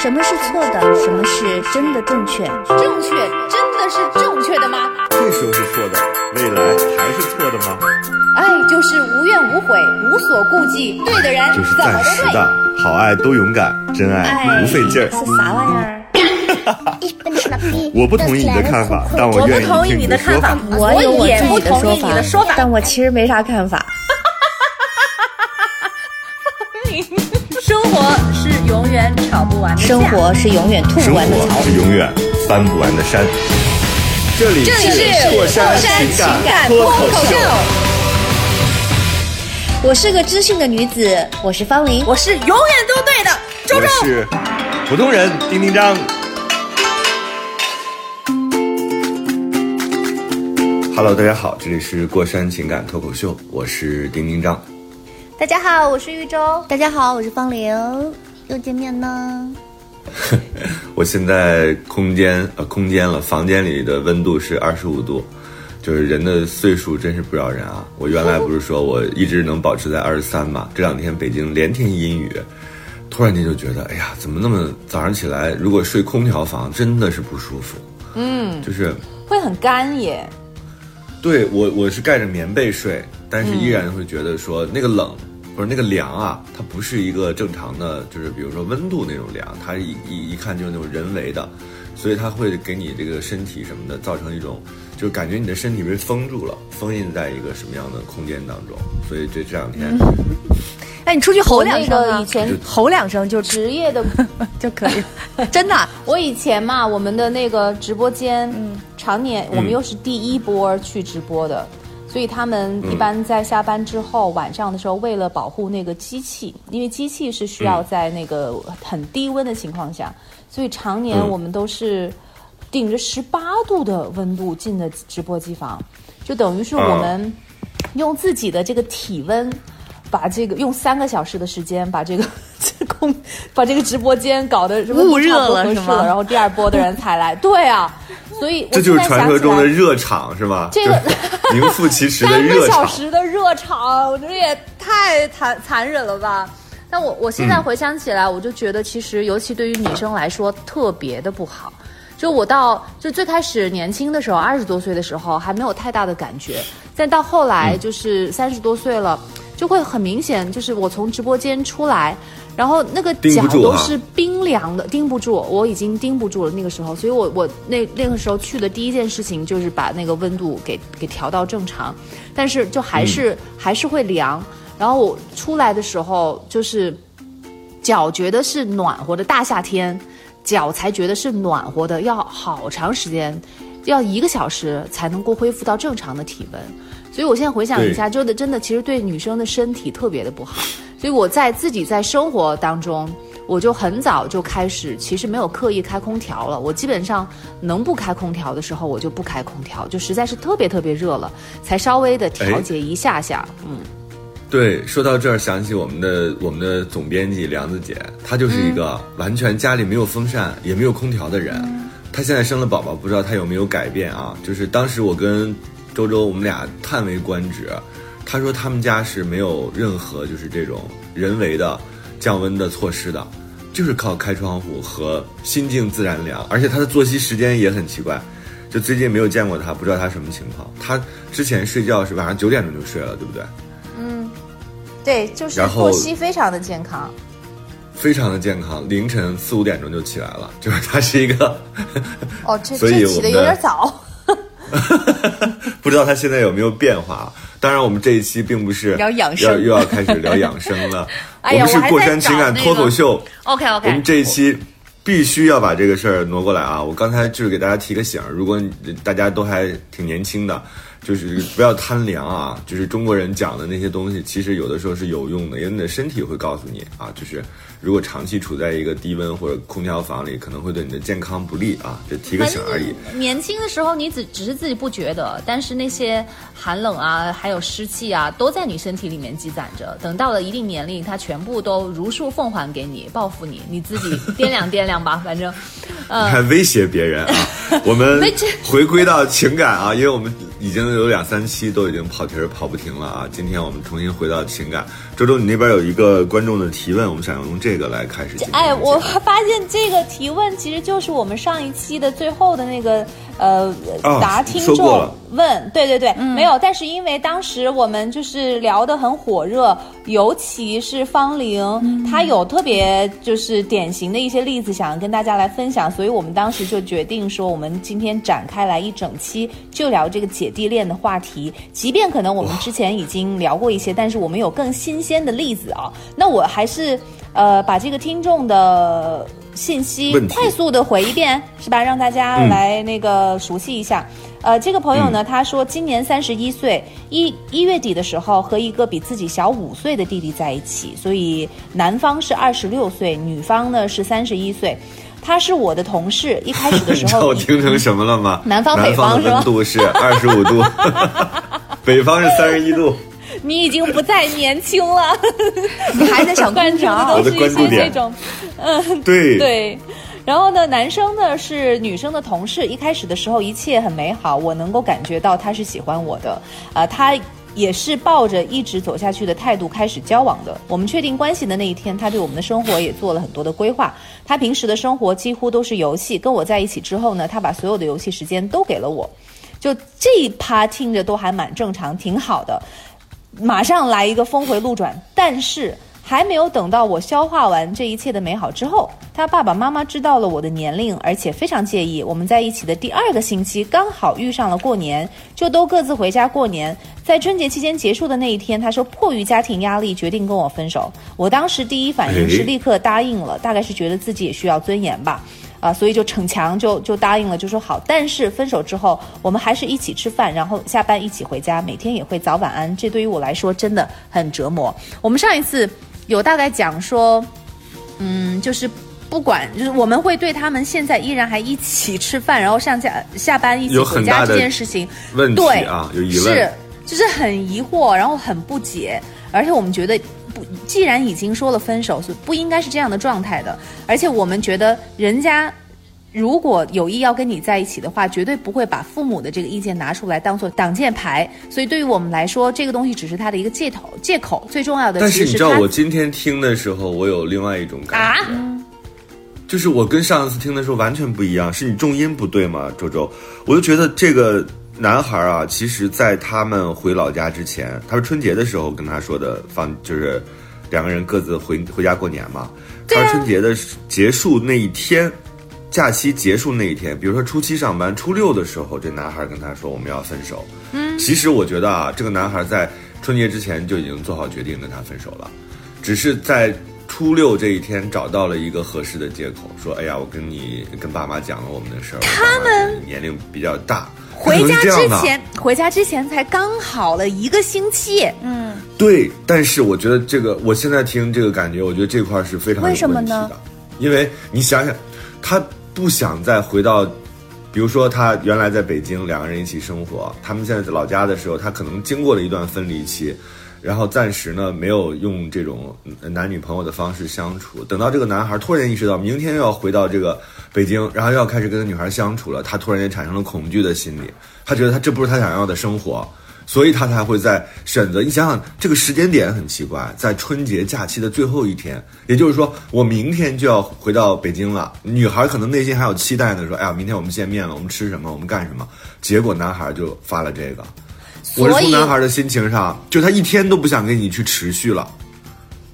什么是错的？什么是真的正确？正确真的是正确的吗？这时候是错的，未来还是错的吗？爱就是无怨无悔，无所顾忌，对的人就是暂时。的，好爱都勇敢，真爱不费劲儿。是啥玩意儿？我不同意你的看法，但我愿意我不同意听你的看法的说法。我也不同意你的说法但我其实没啥看法。永远吵不完的架生活是永远吐生不完的槽活。是永远翻不完的山。这里这里是过山情情感脱口口秀，我是个知性的女子，我是方玲。我是永远都对的，周我周。是普通人丁丁张。Hello，大家好，这里是过山情感脱口秀，我是丁丁张。大家好，我是玉州。大家好，我是方玲。又见面呢。我现在空间呃空间了，房间里的温度是二十五度，就是人的岁数真是不饶人啊！我原来不是说我一直能保持在二十三嘛，这两天北京连天阴雨，突然间就觉得，哎呀，怎么那么早上起来，如果睡空调房真的是不舒服，嗯，就是会很干耶。对我我是盖着棉被睡，但是依然会觉得说那个冷。不是那个凉啊，它不是一个正常的，就是比如说温度那种凉，它一一一看就是那种人为的，所以它会给你这个身体什么的造成一种，就是感觉你的身体被封住了，封印在一个什么样的空间当中。所以这这两天，那你出去吼两那声啊个以前吼两声就职业的，就可以了。真的，我以前嘛，我们的那个直播间，嗯，常年我们又是第一波去直播的。所以他们一般在下班之后，晚上的时候，为了保护那个机器，因为机器是需要在那个很低温的情况下，所以常年嗯。我们都是顶着十八度的温度进的直播机房，就等于是我们用自己的这个体温，把这个用三个小时的时间把这个 这空把这个直播间搞得什么捂热了是吗然后第二波的人才来，对啊，所以我这就是传说中的热场是吧？这个 名副其实的热场三个小。时的热场，我觉得也太残残忍了吧。但我我现在回想起来，我就觉得其实，尤其对于女生来说，特别的不好。就我到就最开始年轻的时候，二十多岁的时候还没有太大的感觉，但到后来就是三十多岁了，就会很明显，就是我从直播间出来，然后那个脚都是冰凉的，盯不住，我已经盯不住了那个时候，所以我我那那个时候去的第一件事情就是把那个温度给给调到正常，但是就还是、还是会凉。然后我出来的时候，就是脚觉得是暖和的，大夏天脚才觉得是暖和的，要好长时间，要一个小时才能够恢复到正常的体温。所以我现在回想一下，真的真的，其实对女生的身体特别的不好。所以我在自己在生活当中，我就很早就开始，其实没有刻意开空调了。我基本上能不开空调的时候，我就不开空调，就实在是特别特别热了，才稍微的调节一下下。嗯，对，说到这儿，想起我们的我们的总编辑梁子姐，她就是一个完全家里没有风扇也没有空调的人。她现在生了宝宝，不知道她有没有改变啊？就是当时我跟周周我们俩叹为观止，他说他们家是没有任何就是这种人为的降温的措施的，就是靠开窗户和心静自然凉，而且他的作息时间也很奇怪。就最近没有见过他，不知道他什么情况。他之前睡觉是晚上九点钟就睡了，对不对？嗯对，就是作息非常的健康。非常的健康，凌晨四五点钟就起来了，就是他是一个，哦，这 这起的有点早。不知道他现在有没有变化。当然，我们这一期并不是聊养生要又要开始聊养生了。哎我们是过山情感脱口个秀。OK 我 OK，我们这一期必须要把这个事儿挪过来啊！我刚才就是给大家提个醒儿，如果大家都还挺年轻的，就是不要贪凉啊！就是中国人讲的那些东西，其实有的时候是有用的，因为你的身体会告诉你啊，就是如果长期处在一个低温或者空调房里，可能会对你的健康不利啊！就提个醒而已。年轻的时候，你只只是自己不觉得，但是那些寒冷啊，还有湿气啊，都在你身体里面积攒着。等到了一定年龄，它全部都如数奉还给你，报复你，你自己掂量掂量吧。反正，呃，还威胁别人啊！我们 回归到情感啊，因为我们已经有两三期都已经跑题儿跑不停了啊！今天我们重新回到情感。周周，你那边有一个观众的提问，我们想用这个来开始。哎，我发现这个提问其实就是我们上一期的最后的那个。呃，答听众问，对对对，没有，但是因为当时我们就是聊得很火热，尤其是方玲，她有特别就是典型的一些例子想跟大家来分享，所以我们当时就决定说，我们今天展开来一整期就聊这个姐弟恋的话题，即便可能我们之前已经聊过一些，但是我们有更新鲜的例子啊，那我还是呃把这个听众的。信息快速的回一遍是吧？让大家来那个熟悉一下。呃，这个朋友呢，他说今年三十一岁，一一月底的时候和一个比自己小五岁的弟弟在一起，所以男方是二十六岁，女方呢是三十一岁。他是我的同事，一开始的时候，我听成什么了吗？南方北方是吧？温度是二十五度，北方是三十一度。你已经不再年轻了，你还在想 关注的都是一些这种，嗯，对对。然后呢，男生呢是女生的同事，一开始的时候一切很美好，我能够感觉到他是喜欢我的，啊，他也是抱着一直走下去的态度开始交往的。我们确定关系的那一天，他对我们的生活也做了很多的规划。他平时的生活几乎都是游戏，跟我在一起之后呢，他把所有的游戏时间都给了我，就这一趴听着都还蛮正常，挺好的。马上来一个峰回路转，但是还没有等到我消化完这一切的美好之后，他爸爸妈妈知道了我的年龄，而且非常介意。我们在一起的第二个星期刚好遇上了过年，就都各自回家过年。在春节期间结束的那一天，他说迫于家庭压力决定跟我分手。我当时第一反应是立刻答应了，大概是觉得自己也需要尊严吧。啊，所以就逞强，就就答应了，就说好。但是分手之后，我们还是一起吃饭，然后下班一起回家，每天也会早晚安。这对于我来说真的很折磨。我们上一次有大概讲说，嗯，就是不管，就是我们会对他们现在依然还一起吃饭，然后上下下班一起回家这件事情，问题啊，有疑问，是就是很疑惑，然后很不解，而且我们觉得。既然已经说了分手，是不应该是这样的状态的。而且我们觉得，人家如果有意要跟你在一起的话，绝对不会把父母的这个意见拿出来当做挡箭牌。所以对于我们来说，这个东西只是他的一个借口。借口最重要的，但是你知道，我今天听的时候，我有另外一种感觉，就是我跟上一次听的时候完全不一样。是你重音不对吗，周周？我就觉得这个。男孩啊，其实，在他们回老家之前，他是春节的时候跟他说的，放就是两个人各自回回家过年嘛。他春节的结束那一天，假期结束那一天，比如说初七上班，初六的时候，这男孩跟他说我们要分手。嗯，其实我觉得啊，这个男孩在春节之前就已经做好决定跟他分手了，只是在初六这一天找到了一个合适的借口，说哎呀，我跟你跟爸妈讲了我们的事儿，他们年龄比较大。回家之前，回家之前才刚好了一个星期。嗯，对。但是我觉得这个，我现在听这个感觉，我觉得这块是非常有问题的。因为你想想，他不想再回到，比如说他原来在北京，两个人一起生活。他们现在在老家的时候，他可能经过了一段分离期。然后暂时呢，没有用这种男女朋友的方式相处。等到这个男孩突然意识到明天又要回到这个北京，然后又要开始跟女孩相处了，他突然间产生了恐惧的心理。他觉得他这不是他想要的生活，所以他才会在选择。你想想，这个时间点很奇怪，在春节假期的最后一天，也就是说，我明天就要回到北京了。女孩可能内心还有期待呢，说：“哎呀，明天我们见面了，我们吃什么？我们干什么？”结果男孩就发了这个。我是从男孩的心情上，就他一天都不想跟你去持续了。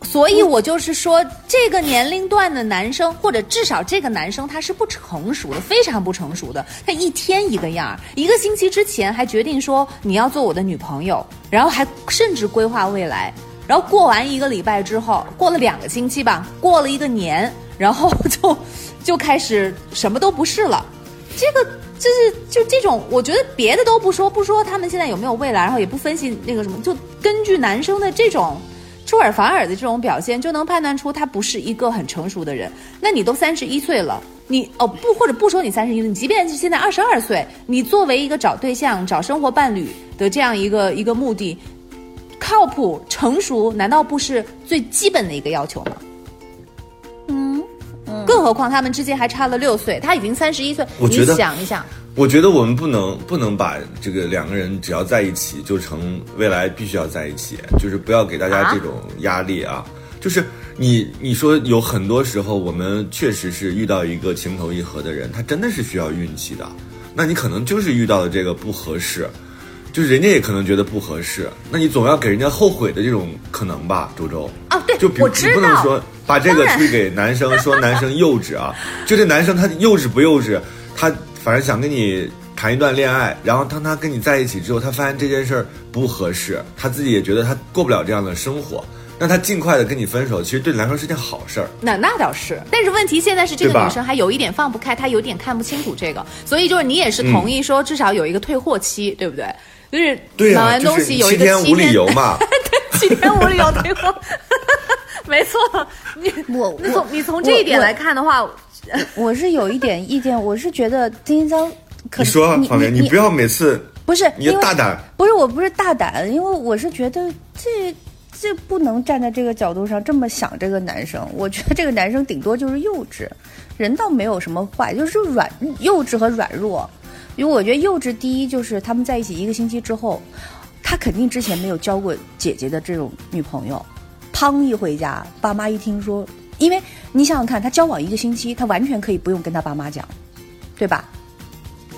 所以我就是说，这个年龄段的男生，或者至少这个男生，他是不成熟的，非常不成熟的。他一天一个样一个星期之前还决定说你要做我的女朋友，然后还甚至规划未来，然后过完一个礼拜之后，过了两个星期吧，过了一个年，然后就就开始什么都不是了。这个。就是就这种，我觉得别的都不说，不说他们现在有没有未来，然后也不分析那个什么，就根据男生的这种出尔反尔的这种表现，就能判断出他不是一个很成熟的人。那你都三十一岁了，你哦不或者不说你三十一岁，你即便是现在二十二岁，你作为一个找对象、找生活伴侣的这样一个一个目的，靠谱、成熟，难道不是最基本的一个要求吗？嗯。更何况他们之间还差了六岁，他已经三十一岁，你想一想，我觉得我们不能不能把这个两个人只要在一起就成未来必须要在一起，就是不要给大家这种压力啊。就是你你说有很多时候我们确实是遇到一个情投意合的人，他真的是需要运气的。那你可能就是遇到了这个不合适，就是人家也可能觉得不合适，那你总要给人家后悔的这种可能吧，周周。哦，对，就比你我知道。不能说把这个推给男生，说男生幼稚啊。就这男生他幼稚不幼稚？他反正想跟你谈一段恋爱，然后当他跟你在一起之后，他发现这件事儿不合适，他自己也觉得他过不了这样的生活，让他尽快的跟你分手，其实对你来说是件好事儿。那那倒是，但是问题现在是这个女生还有一点放不开，她有点看不清楚这个，所以就是你也是同意说至少有一个退货期，对不对？就是对呀、买完东西有一个 七天无理由嘛。对七天无理由退货，没错。你我你从你从这一点来看的话，我是有一点意见，我是觉得丁一章可你说，你方面，你你不要每次不是你因为大胆。不是，我不是大胆，因为我是觉得这这不能站在这个角度上这么想这个男生。我觉得这个男生顶多就是幼稚，人倒没有什么坏，就是软幼稚和软弱。因为我觉得幼稚，第一就是他们在一起一个星期之后，他肯定之前没有交过姐姐的这种女朋友，砰一回家，爸妈一听说，因为你想想看，他交往一个星期，他完全可以不用跟他爸妈讲，对吧？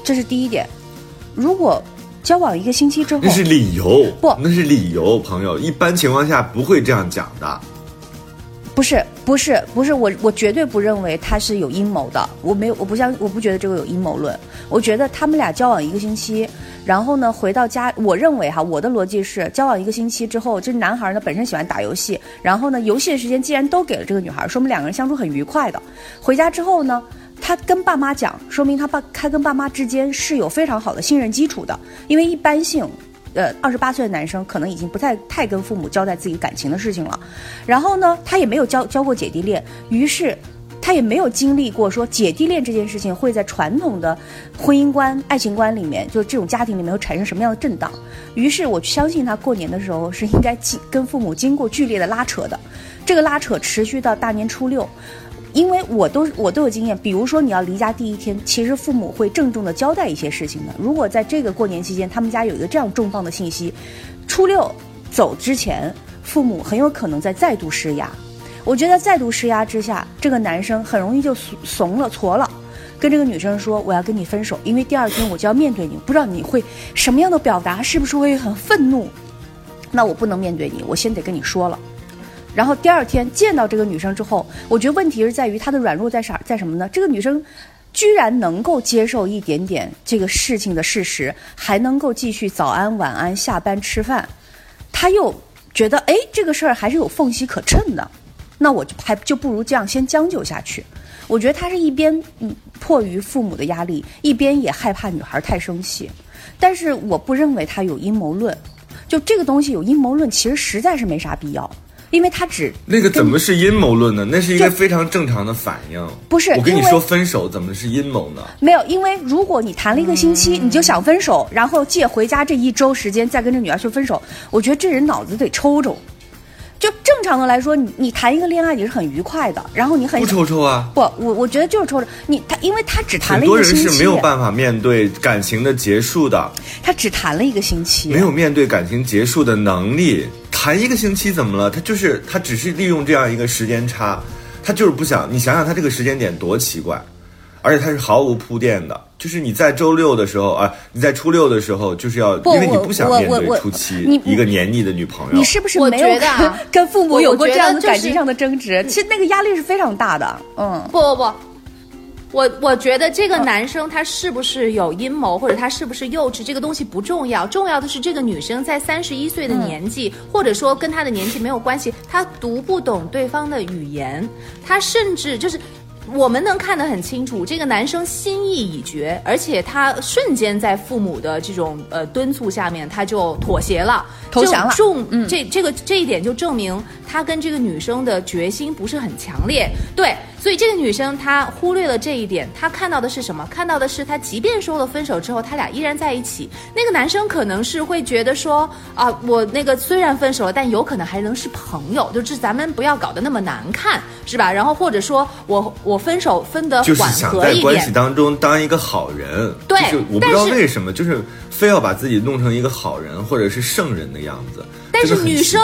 这是第一点。如果交往一个星期之后，那是理由，不那是理由，朋友。一般情况下不会这样讲的。不是不是不是我我绝对不认为他是有阴谋的，我没有我不相我不觉得这个有阴谋论，我觉得他们俩交往一个星期，然后呢回到家，我认为哈我的逻辑是交往一个星期之后，这男孩呢本身喜欢打游戏，然后呢游戏的时间既然都给了这个女孩，说明两个人相处很愉快的，回家之后呢。他跟爸妈讲，说明他爸他跟爸妈之间是有非常好的信任基础的，因为一般性呃，二十八岁的男生可能已经不太太跟父母交代自己感情的事情了，然后呢，他也没有交交过姐弟恋，于是他也没有经历过说姐弟恋这件事情会在传统的婚姻观、爱情观里面，就这种家庭里面会产生什么样的震荡。于是我相信他过年的时候是应该经跟父母经过剧烈的拉扯的，这个拉扯持续到大年初六。因为我都我都有经验，比如说你要离家第一天，其实父母会郑重的交代一些事情的。如果在这个过年期间，他们家有一个这样重磅的信息，初六走之前，父母很有可能在再度施压。我觉得再度施压之下，这个男生很容易就怂怂了、挫了，跟这个女生说我要跟你分手，因为第二天我就要面对你，不知道你会什么样的表达，是不是会很愤怒？那我不能面对你，我先得跟你说了。然后第二天见到这个女生之后，我觉得问题是在于她的软弱在啥在什么呢？这个女生居然能够接受一点点这个事情的事实，还能够继续早安晚安下班吃饭，她又觉得哎这个事儿还是有缝隙可趁的，那我就还就不如这样先将就下去。我觉得她是一边嗯迫于父母的压力，一边也害怕女孩太生气，但是我不认为她有阴谋论。就这个东西有阴谋论，其实实在是没啥必要。因为他只那个怎么是阴谋论呢？那是一个非常正常的反应。不是我跟你说分手怎么是阴谋呢？没有，因为如果你谈了一个星期，你就想分手，然后借回家这一周时间再跟这女孩去分手，我觉得这人脑子得抽抽。就正常的来说，你你谈一个恋爱你是很愉快的，然后你很不抽抽啊！不，我我觉得就是抽抽你他，因为他只谈很多了一个星期，人是没有办法面对感情的结束的，他只谈了一个星期，没有面对感情结束的能力。谈一个星期怎么了？他就是他只是利用这样一个时间差，他就是不想。你想想他这个时间点多奇怪，而且他是毫无铺垫的。就是你在周六的时候啊，你在初六的时候，就是要因为你不想面对初七一个黏腻的女朋友。你是不是没有觉得啊跟跟父母有过这样的感情上的争执？其实那个压力是非常大的，嗯。不不不，我我觉得这个男生他是不是有阴谋，或者他是不是幼稚，这个东西不重要，重要的是这个女生在三十一岁的年纪，或者说跟她的年纪没有关系，她读不懂对方的语言，她甚至就是。我们能看得很清楚，这个男生心意已决，而且他瞬间在父母的这种呃敦促下面，他就妥协了，投降了。就重这这个这一点就证明他跟这个女生的决心不是很强烈。对，所以这个女生她忽略了这一点，她看到的是什么？看到的是她即便说了分手之后，他俩依然在一起。那个男生可能是会觉得说啊，我那个虽然分手了，但有可能还能是朋友，就是咱们不要搞得那么难看，是吧？然后或者说我我分手分得就是缓想在和一点，关系当中当一个好人，对就是我不知道但是为什么，就是非要把自己弄成一个好人或者是圣人的样子，但是女生。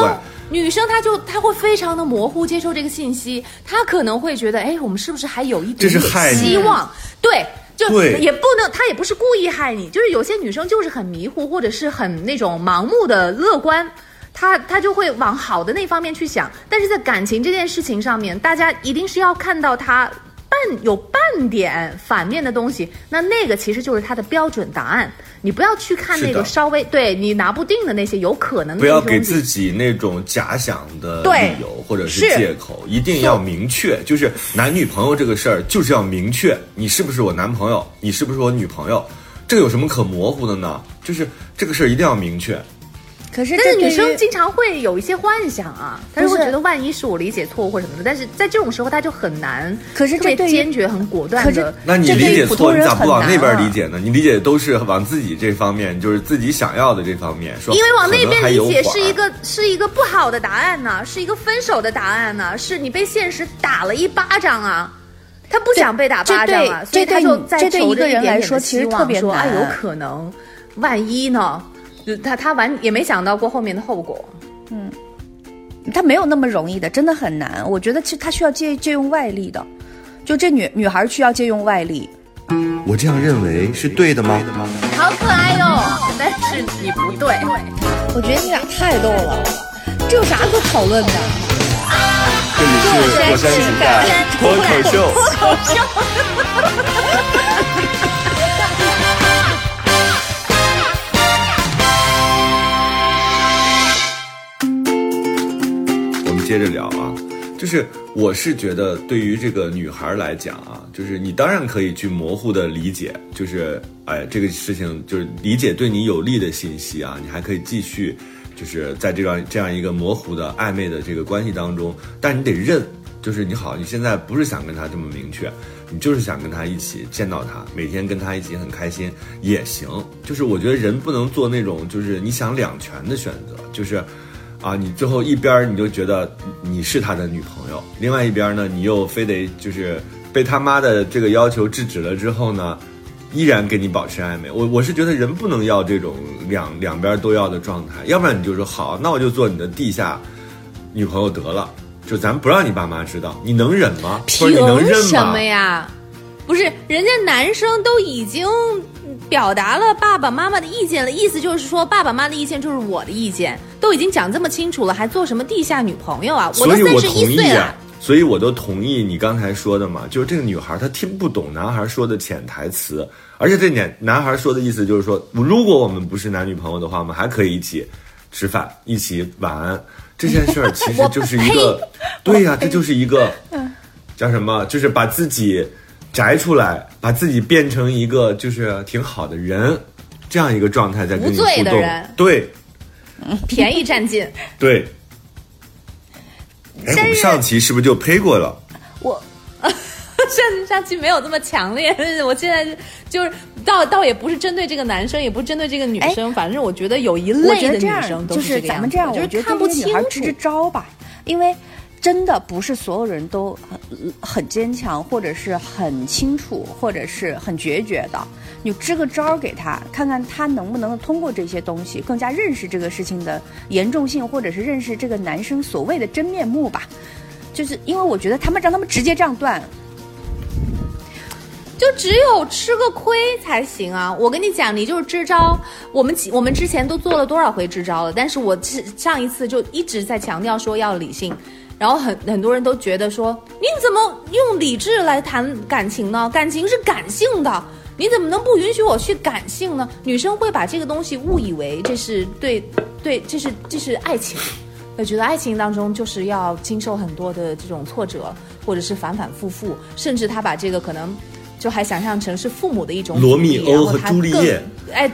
女生她就她会非常的模糊接受这个信息，她可能会觉得，哎，我们是不是还有一点点希望？对。就也不能，她也不是故意害你，就是有些女生就是很迷糊，或者是很那种盲目的乐观，她她就会往好的那方面去想。但是在感情这件事情上面，大家一定是要看到她半有半点反面的东西，那那个其实就是它的标准答案。你不要去看那个稍微对你拿不定的那些有可能的不要给自己那种假想的理由或者是是借口，一定要明确。就是男女朋友这个事儿，就是要明确，你是不是我男朋友，你是不是我女朋友，这个有什么可模糊的呢？就是这个事儿一定要明确。可是但是女生经常会有一些幻想啊，她就会觉得万一是我理解错误或者什么的，但是在这种时候她就很难，可是特别这对坚决、很果断可是的。那你理解错，你咋不往那边理解呢？你理解都是往自己这方面，就是自己想要的这方面说。因为往那边理解是一个是一个不好的答案呢，是一个分手的答案呢，是你被现实打了一巴掌啊。他不想被打巴掌啊，所以他就在这对一个人来着点点的说其实希望特别说哎，难有可能，万一呢？就他他完也没想到过后面的后果。嗯他没有那么容易的，真的很难。我觉得其实他需要借借用外力的，就这女女孩需要借用外力。我这样认为是对的吗？好可爱哟、但是你不对。我觉得你俩太逗了，这有啥可讨论的？这里是火山情感脱口秀。我们接着聊啊，就是我是觉得对于这个女孩来讲啊，就是你当然可以去模糊的理解，就是哎这个事情就是理解对你有利的信息啊，你还可以继续就是在这样这样一个模糊的暧昧的这个关系当中，但你得认，就是你好，你现在不是想跟他这么明确，你就是想跟他一起见到他，每天跟他一起很开心也行，就是我觉得人不能做那种就是你想两全的选择，就是。啊，你最后一边儿你就觉得你是他的女朋友，另外一边儿呢，你又非得就是被他妈的这个要求制止了之后呢，依然跟你保持暧昧。我我是觉得人不能要这种两两边都要的状态，要不然你就说好，那我就做你的地下女朋友得了，就咱不让你爸妈知道，你能忍吗凭什么？呀？不是，人家男生都已经表达了爸爸妈妈的意见了，意思就是说爸爸妈妈的意见就是我的意见，都已经讲这么清楚了，还做什么地下女朋友啊？我都所以我三十一岁同意啊了，，所以我都同意你刚才说的嘛，就是这个女孩她听不懂男孩说的潜台词，而且这男男孩说的意思就是说，如果我们不是男女朋友的话，我们还可以一起吃饭，一起晚安。这件事儿其实就是一个，对呀、这就是一个叫什么？就是把自己摘出来，把自己变成一个就是挺好的人，这样一个状态在跟你无罪互动的人。对便宜占尽。对。哎，我们上期是不是就呸过了？我 上上期没有这么强烈，我现在就是倒倒也不是针对这个男生，也不是针对这个女生，反正我觉得有一类的女生都就是这个样子咱们这样，就是我觉得看不清女孩支支。招吧，因为真的不是所有人都很很坚强，或者是很清楚，或者是很决绝的。你支个招给他，看看他能不能通过这些东西更加认识这个事情的严重性，或者是认识这个男生所谓的真面目吧。就是因为我觉得他们让他们直接这样断，就只有吃个亏才行啊！我跟你讲，你就是支招。我们几我们之前都做了多少回支招了？但是我上一次就一直在强调说要理性，然后很很多人都觉得说你怎么用理智来谈感情呢？感情是感性的，你怎么能不允许我去感性呢？女生会把这个东西误以为这是对对，这是这是爱情。我觉得爱情当中就是要经受很多的这种挫折，或者是反反复复，甚至她把这个可能就还想象成是父母的一种罗密欧和朱丽叶，哎，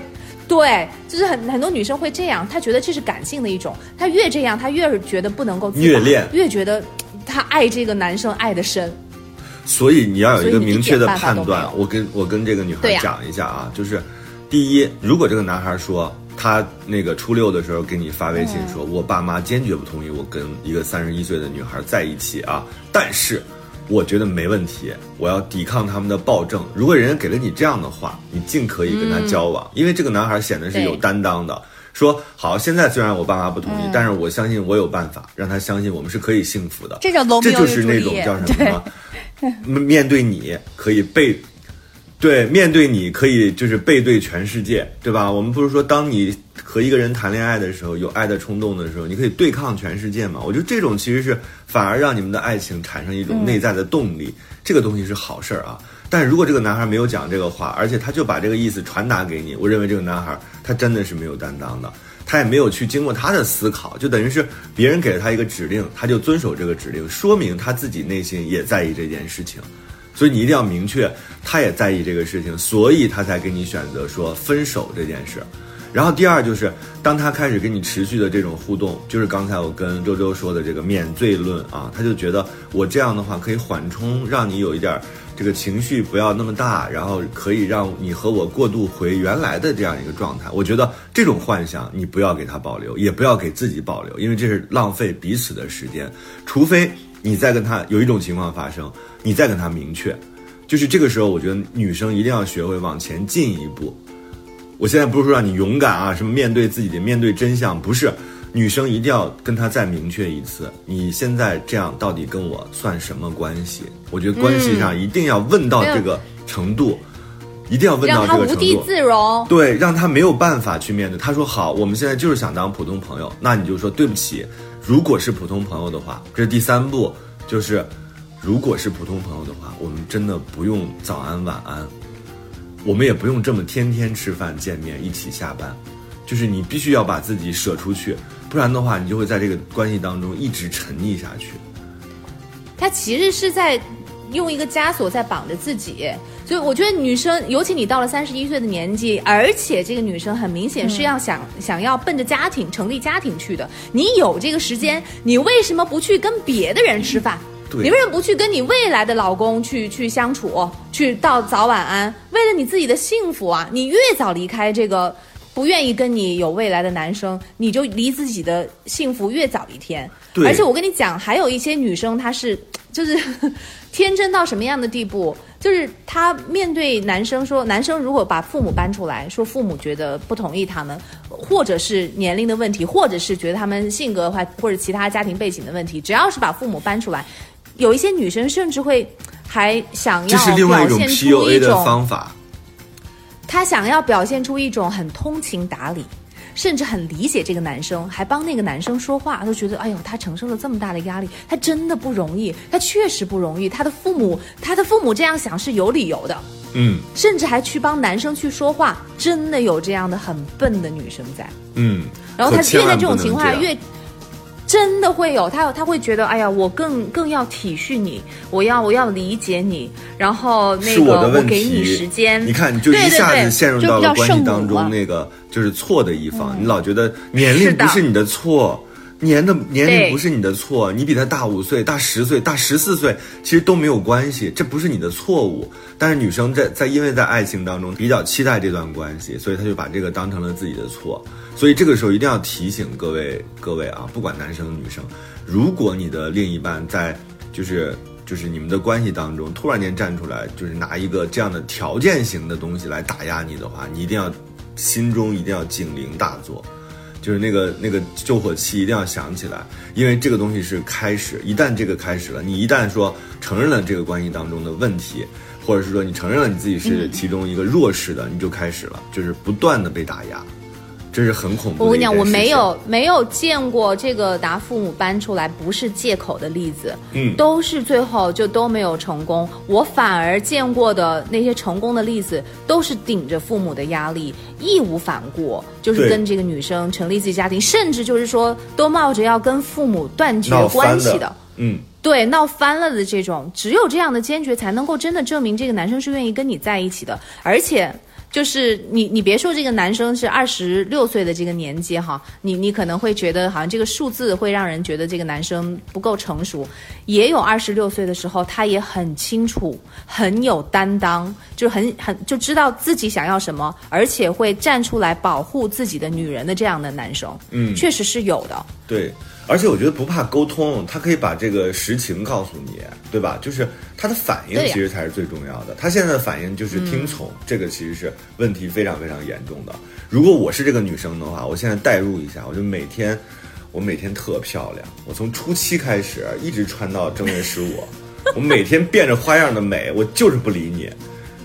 对，就是很很多女生会这样，她觉得这是感性的一种，她越这样，她越是觉得不能够虐恋越觉得她爱这个男生爱的深。所以你要有一个明确的判断。我跟我跟这个女孩讲一下啊，就是第一，如果这个男孩说他那个初六的时候给你发微信说，嗯我爸妈坚决不同意我跟一个三十一岁的女孩在一起啊，但是。我觉得没问题，我要抵抗他们的暴政。如果人家给了你这样的话，你尽可以跟他交往，因为这个男孩显得是有担当的。说好，现在虽然我爸妈不同意，嗯但是我相信我有办法让他相信我们是可以幸福的。这就是那种叫什么呢？面对你可以背，对，面对你可以就是背对全世界，对吧？我们不是说当你和一个人谈恋爱的时候，有爱的冲动的时候，你可以对抗全世界嘛？我觉得这种其实是反而让你们的爱情产生一种内在的动力，这个东西是好事儿啊。但是如果这个男孩没有讲这个话，而且他就把这个意思传达给你，我认为这个男孩他真的是没有担当的，他也没有去经过他的思考，就等于是别人给了他一个指令，他就遵守这个指令，说明他自己内心也在意这件事情。所以你一定要明确，他也在意这个事情，所以他才给你选择说分手这件事。然后第二就是，当他开始跟你持续的这种互动，就是刚才我跟周周说的这个免罪论啊，他就觉得我这样的话可以缓冲，让你有一点儿这个情绪不要那么大，然后可以让你和我过渡回原来的这样一个状态。我觉得这种幻想你不要给他保留，也不要给自己保留，因为这是浪费彼此的时间，除非你再跟他有一种情况发生，你再跟他明确，就是这个时候，我觉得女生一定要学会往前进一步。我现在不是说让你勇敢啊，什么面对自己的面对真相，不是，女生一定要跟他再明确一次，你现在这样到底跟我算什么关系？我觉得关系上一定要问到这个程度，一定要问到这个程度。无地自容。对，让他没有办法去面对。他说好，我们现在就是想当普通朋友，那你就说对不起。如果是普通朋友的话，这是第三步，就是如果是普通朋友的话，我们真的不用早安晚安，我们也不用这么天天吃饭见面一起下班，就是你必须要把自己舍出去，不然的话，你就会在这个关系当中一直沉溺下去。他其实是在用一个枷锁在绑着自己，所以我觉得女生，尤其你到了三十一岁的年纪，而且这个女生很明显是要想、想要奔着家庭成立家庭去的。你有这个时间，你为什么不去跟别的人吃饭？对你为什么不去跟你未来的老公去去相处，去到早晚安？为了你自己的幸福啊！你越早离开这个不愿意跟你有未来的男生，你就离自己的幸福越早一天。对而且我跟你讲，还有一些女生她是就是 天真到什么样的地步？就是她面对男生说，男生如果把父母搬出来，说父母觉得不同意他们，或者是年龄的问题，或者是觉得他们性格的话，或者其他家庭背景的问题，只要是把父母搬出来，有一些女生甚至会还想这要是另外一种表现出一种方法。她想要表现出一种很通情达理，甚至很理解这个男生，还帮那个男生说话，都觉得哎呦，他承受了这么大的压力，他真的不容易，他确实不容易。他的父母，他的父母这样想是有理由的，嗯甚至还去帮男生去说话，真的有这样的很笨的女生在。嗯。然后他越在这种情况下越。真的会有，他他会觉得，哎呀，我更更要体恤你，我要我要理解你，然后那是个我给你时间，你看，你就一下子对陷入就比较到了关系当中那个就是错的一方。你老觉得年龄不是你的错，年的年龄不是你的错，你比他大五岁、大十岁、大十四岁，其实都没有关系，这不是你的错误。但是女生在在因为在爱情当中比较期待这段关系，所以她就把这个当成了自己的错。所以这个时候一定要提醒各位各位啊，不管男生女生，如果你的另一半在就是就是你们的关系当中突然间站出来，就是拿一个这样的条件型的东西来打压你的话，你一定要心中一定要警铃大作。就是那个那个救火器一定要响起来，因为这个东西是开始。一旦这个开始了，你一旦说承认了这个关系当中的问题，或者是说你承认了你自己是其中一个弱势的，你就开始了，就是不断的被打压，这是很恐怖的我跟你讲，我没有没有见过这个拿父母搬出来不是借口的例子，嗯。都是最后就都没有成功。我反而见过的那些成功的例子，都是顶着父母的压力，义无反顾，就是跟这个女生成立自己家庭，甚至就是说都冒着要跟父母断绝关系的，嗯，对，闹翻了的这种，只有这样的坚决，才能够真的证明这个男生是愿意跟你在一起的。而且就是你你别说这个男生是二十六岁的这个年纪哈，你你可能会觉得好像这个数字会让人觉得这个男生不够成熟，也有二十六岁的时候，他也很清楚、很有担当，就很很就知道自己想要什么，而且会站出来保护自己的女人的这样的男生，嗯确实是有的。对，而且我觉得不怕沟通，他可以把这个实情告诉你，对吧？就是他的反应其实才是最重要的。他现在的反应就是听从，这个其实是问题非常非常严重的。如果我是这个女生的话，我现在代入一下，我就每天，我每天特漂亮，我从初七开始一直穿到正月十五，我每天变着花样的美，我就是不理你。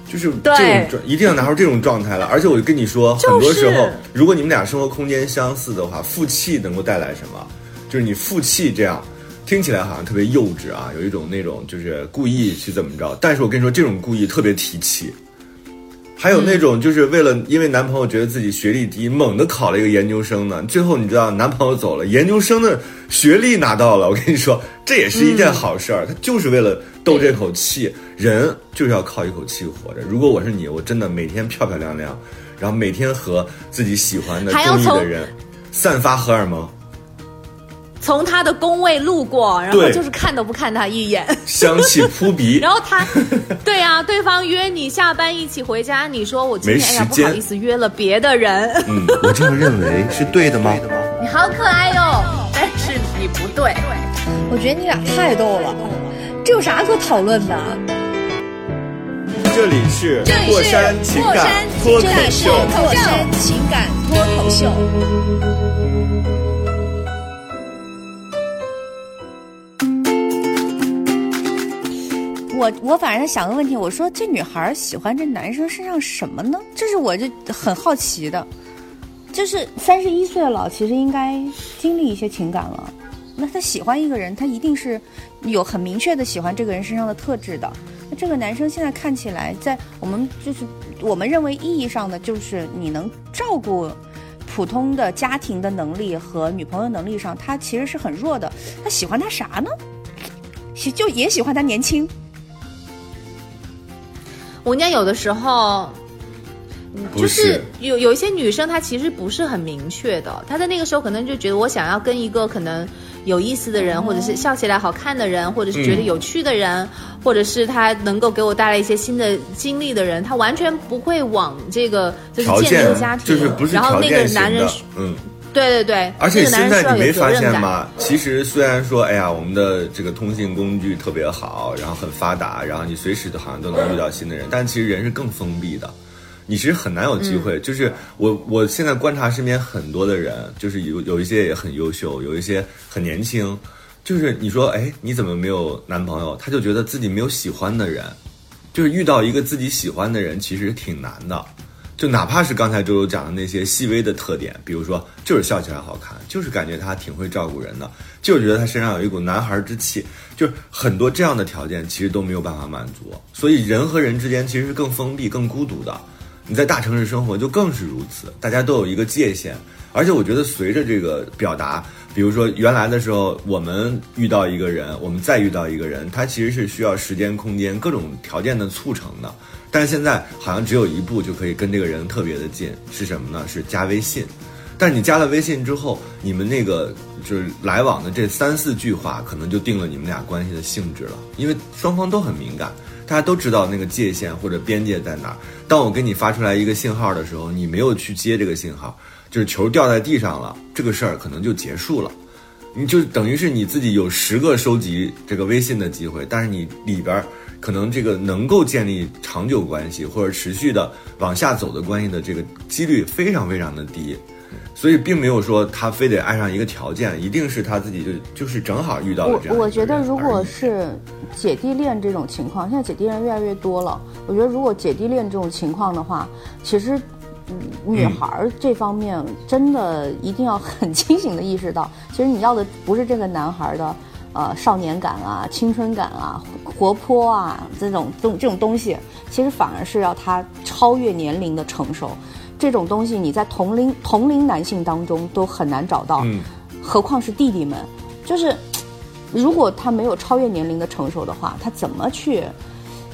就是这种状，一定要拿出这种状态来。而且我就跟你说，很多时候，如果你们俩生活空间相似的话，负气能够带来什么？就是你负气这样，听起来好像特别幼稚啊，有一种那种就是故意去怎么着。但是我跟你说，这种故意特别提气。还有那种就是为了因为男朋友觉得自己学历低，猛地考了一个研究生呢，最后你知道男朋友走了，研究生的学历拿到了，我跟你说这也是一件好事儿，他就是为了斗这口气，人就是要靠一口气活着。如果我是你，我真的每天漂漂亮亮，然后每天和自己喜欢的中意的人散发荷尔蒙，从他的工位路过，然后就是看都不看他一眼。香气扑鼻 然。后他，对啊，对方约你下班一起回家，你说我今天哎呀时间不好意思约了别的人，嗯，我这样认为是对的吗？你好可爱哟、但是你不对。我觉得你俩太逗了，这有啥可讨论的？这里是这里是过山情感脱口这里是秀。过山情感脱口秀。我我反正想个问题，我说这女孩喜欢这男生身上什么呢？这是我就很好奇的。就是三十一岁了，其实应该经历一些情感了。那她喜欢一个人，她一定是有很明确的喜欢这个人身上的特质的。那这个男生现在看起来，在我们就是我们认为意义上的，就是你能照顾普通的家庭的能力和女朋友能力上，他其实是很弱的。他喜欢他啥呢？喜就也喜欢他年轻，我讲，有的时候。就是是有有一些女生，她其实不是很明确的，她在那个时候可能就觉得我想要跟一个可能有意思的人，或者是笑起来好看的人，或者是觉得嗯有趣的人，或者是他能够给我带来一些新的经历的人，她完全不会往这个就是建立家庭，就是不是然后那个男人，嗯。对对对，而且现在你没发。现吗？其实虽然说，哎呀，我们的这个通信工具特别好，然后很发达，然后你随时都好像都能遇到新的人，但其实人是更封闭的。你其实很难有机会。就是我我现在观察身边很多的人，就是有有一些也很优秀，有一些很年轻。就是你说，哎，你怎么没有男朋友？他就觉得自己没有喜欢的人，就是遇到一个自己喜欢的人，其实挺难的。就哪怕是刚才周周讲的那些细微的特点，比如说就是笑起来好看，就是感觉他挺会照顾人的，就是觉得他身上有一股男孩之气，就是很多这样的条件其实都没有办法满足，所以人和人之间其实是更封闭、更孤独的。你在大城市生活就更是如此，大家都有一个界限，而且我觉得随着这个表达，比如说原来的时候，我们遇到一个人，我们再遇到一个人，他其实是需要时间、空间各种条件的促成的。但是现在好像只有一步就可以跟这个人特别的近，是什么呢？是加微信。但你加了微信之后，你们那个就是来往的这三四句话，可能就定了你们俩关系的性质了，因为双方都很敏感，大家都知道那个界限或者边界在哪儿。当我给你发出来一个信号的时候，你没有去接这个信号，就是球掉在地上了，这个事儿可能就结束了。你就等于是你自己有十个收集这个微信的机会，但是你里边儿可能这个能够建立长久关系或者持续的往下走的关系的这个几率非常非常的低，所以并没有说他非得爱上一个条件，一定是他自己就就是正好遇到了这样我我觉得，如果是姐弟恋这种情况，现在姐弟恋越来越多了。我觉得，如果姐弟恋这种情况的话，其实，嗯，女孩儿这方面真的一定要很清醒的意识到，其实你要的不是这个男孩儿的。呃，少年感啊，青春感啊，活泼啊，这种这种这种东西，其实反而是要他超越年龄的成熟。这种东西你在同龄同龄男性当中都很难找到，嗯何况是弟弟们。就是如果他没有超越年龄的成熟的话，他怎么去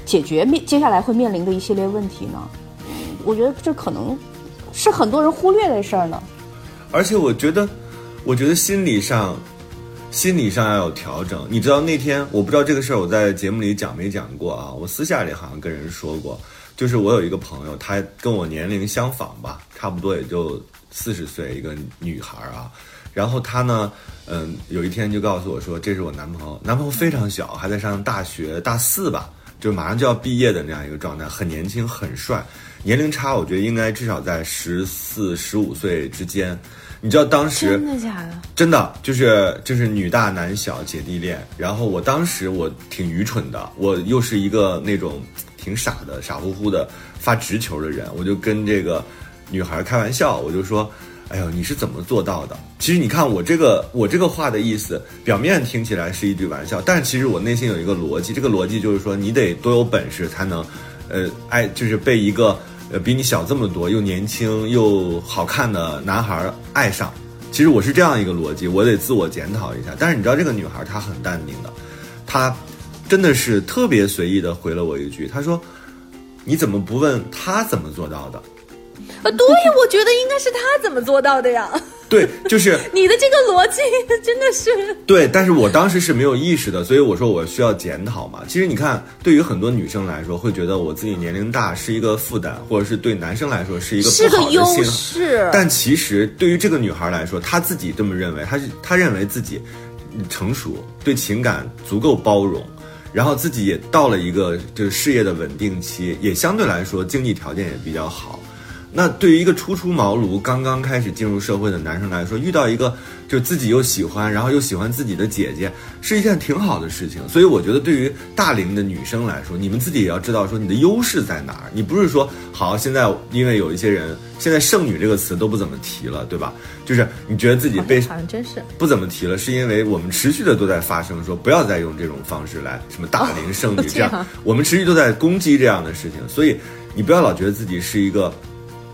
解决面接下来会面临的一系列问题呢？嗯我觉得这可能是很多人忽略的事儿呢。而且我觉得，我觉得心理上，心理上要有调整。你知道那天我不知道这个事儿，我在节目里讲没讲过啊？我私下里好像跟人说过，就是我有一个朋友，她跟我年龄相仿吧，差不多也就四十岁，一个女孩啊。然后她呢，嗯，有一天就告诉我说，这是我男朋友，男朋友非常小，还在上大学大四吧，就马上就要毕业的那样一个状态，很年轻，很帅。年龄差，我觉得应该至少在十四、十五岁之间。你知道当时真的假的？真的就是就是女大男小姐弟恋。然后我当时我挺愚蠢的，我又是一个那种挺傻的、傻乎乎的发直球的人，我就跟这个女孩开玩笑，我就说：“哎呦，你是怎么做到的？”其实你看我这个我这个话的意思，表面听起来是一句玩笑，但其实我内心有一个逻辑，这个逻辑就是说你得多有本事才能，呃，爱就是被一个。呃，比你小这么多，又年轻又好看的男孩爱上，其实我是这样一个逻辑，我得自我检讨一下。但是你知道，这个女孩她很淡定的，她真的是特别随意的回了我一句，她说：“你怎么不问她怎么做到的？”啊，对，我觉得应该是她怎么做到的呀？对，就是 你的这个逻辑真的是对，但是我当时是没有意识的，所以我说我需要检讨嘛。其实你看，对于很多女生来说，会觉得我自己年龄大是一个负担，或者是对男生来说是一个不好的信号。但其实对于这个女孩来说，她自己这么认为，她是她认为自己成熟，对情感足够包容，然后自己也到了一个就是事业的稳定期，也相对来说经济条件也比较好。那对于一个初出茅庐、刚刚开始进入社会的男生来说，遇到一个就自己又喜欢，然后又喜欢自己的姐姐，是一件挺好的事情。所以我觉得，对于大龄的女生来说，你们自己也要知道说你的优势在哪儿。你不是说好现在因为有一些人现在“剩女”这个词都不怎么提了，对吧？就是你觉得自己被好像真是不怎么提了，是因为我们持续的都在发声，说不要再用这种方式来什么大龄剩女这样，我们持续都在攻击这样的事情。所以你不要老觉得自己是一个。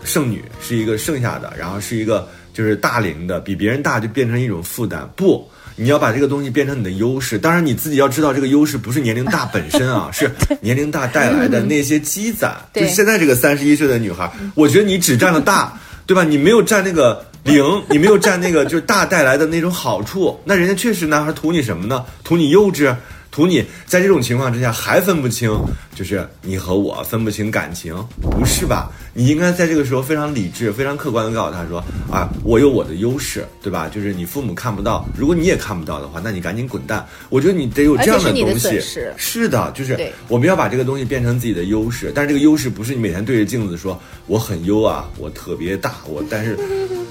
剩女是一个剩下的，然后是一个就是大龄的，比别人大就变成一种负担。不，你要把这个东西变成你的优势。当然你自己要知道，这个优势不是年龄大本身啊，是年龄大带来的那些积攒。就现在这个三十一岁的女孩，我觉得你只占了大，对吧？你没有占那个零，你没有占那个就是大带来的那种好处。那人家确实男孩图你什么呢？图你幼稚。图你在这种情况之下还分不清，就是你和我分不清感情，不是吧？你应该在这个时候非常理智、非常客观的告诉他说：“啊，我有我的优势，对吧？就是你父母看不到，如果你也看不到的话，那你赶紧滚蛋。”我觉得你得有这样的东西。是的，就是我们要把这个东西变成自己的优势，但是这个优势不是你每天对着镜子说我很优啊，我特别大，我但是。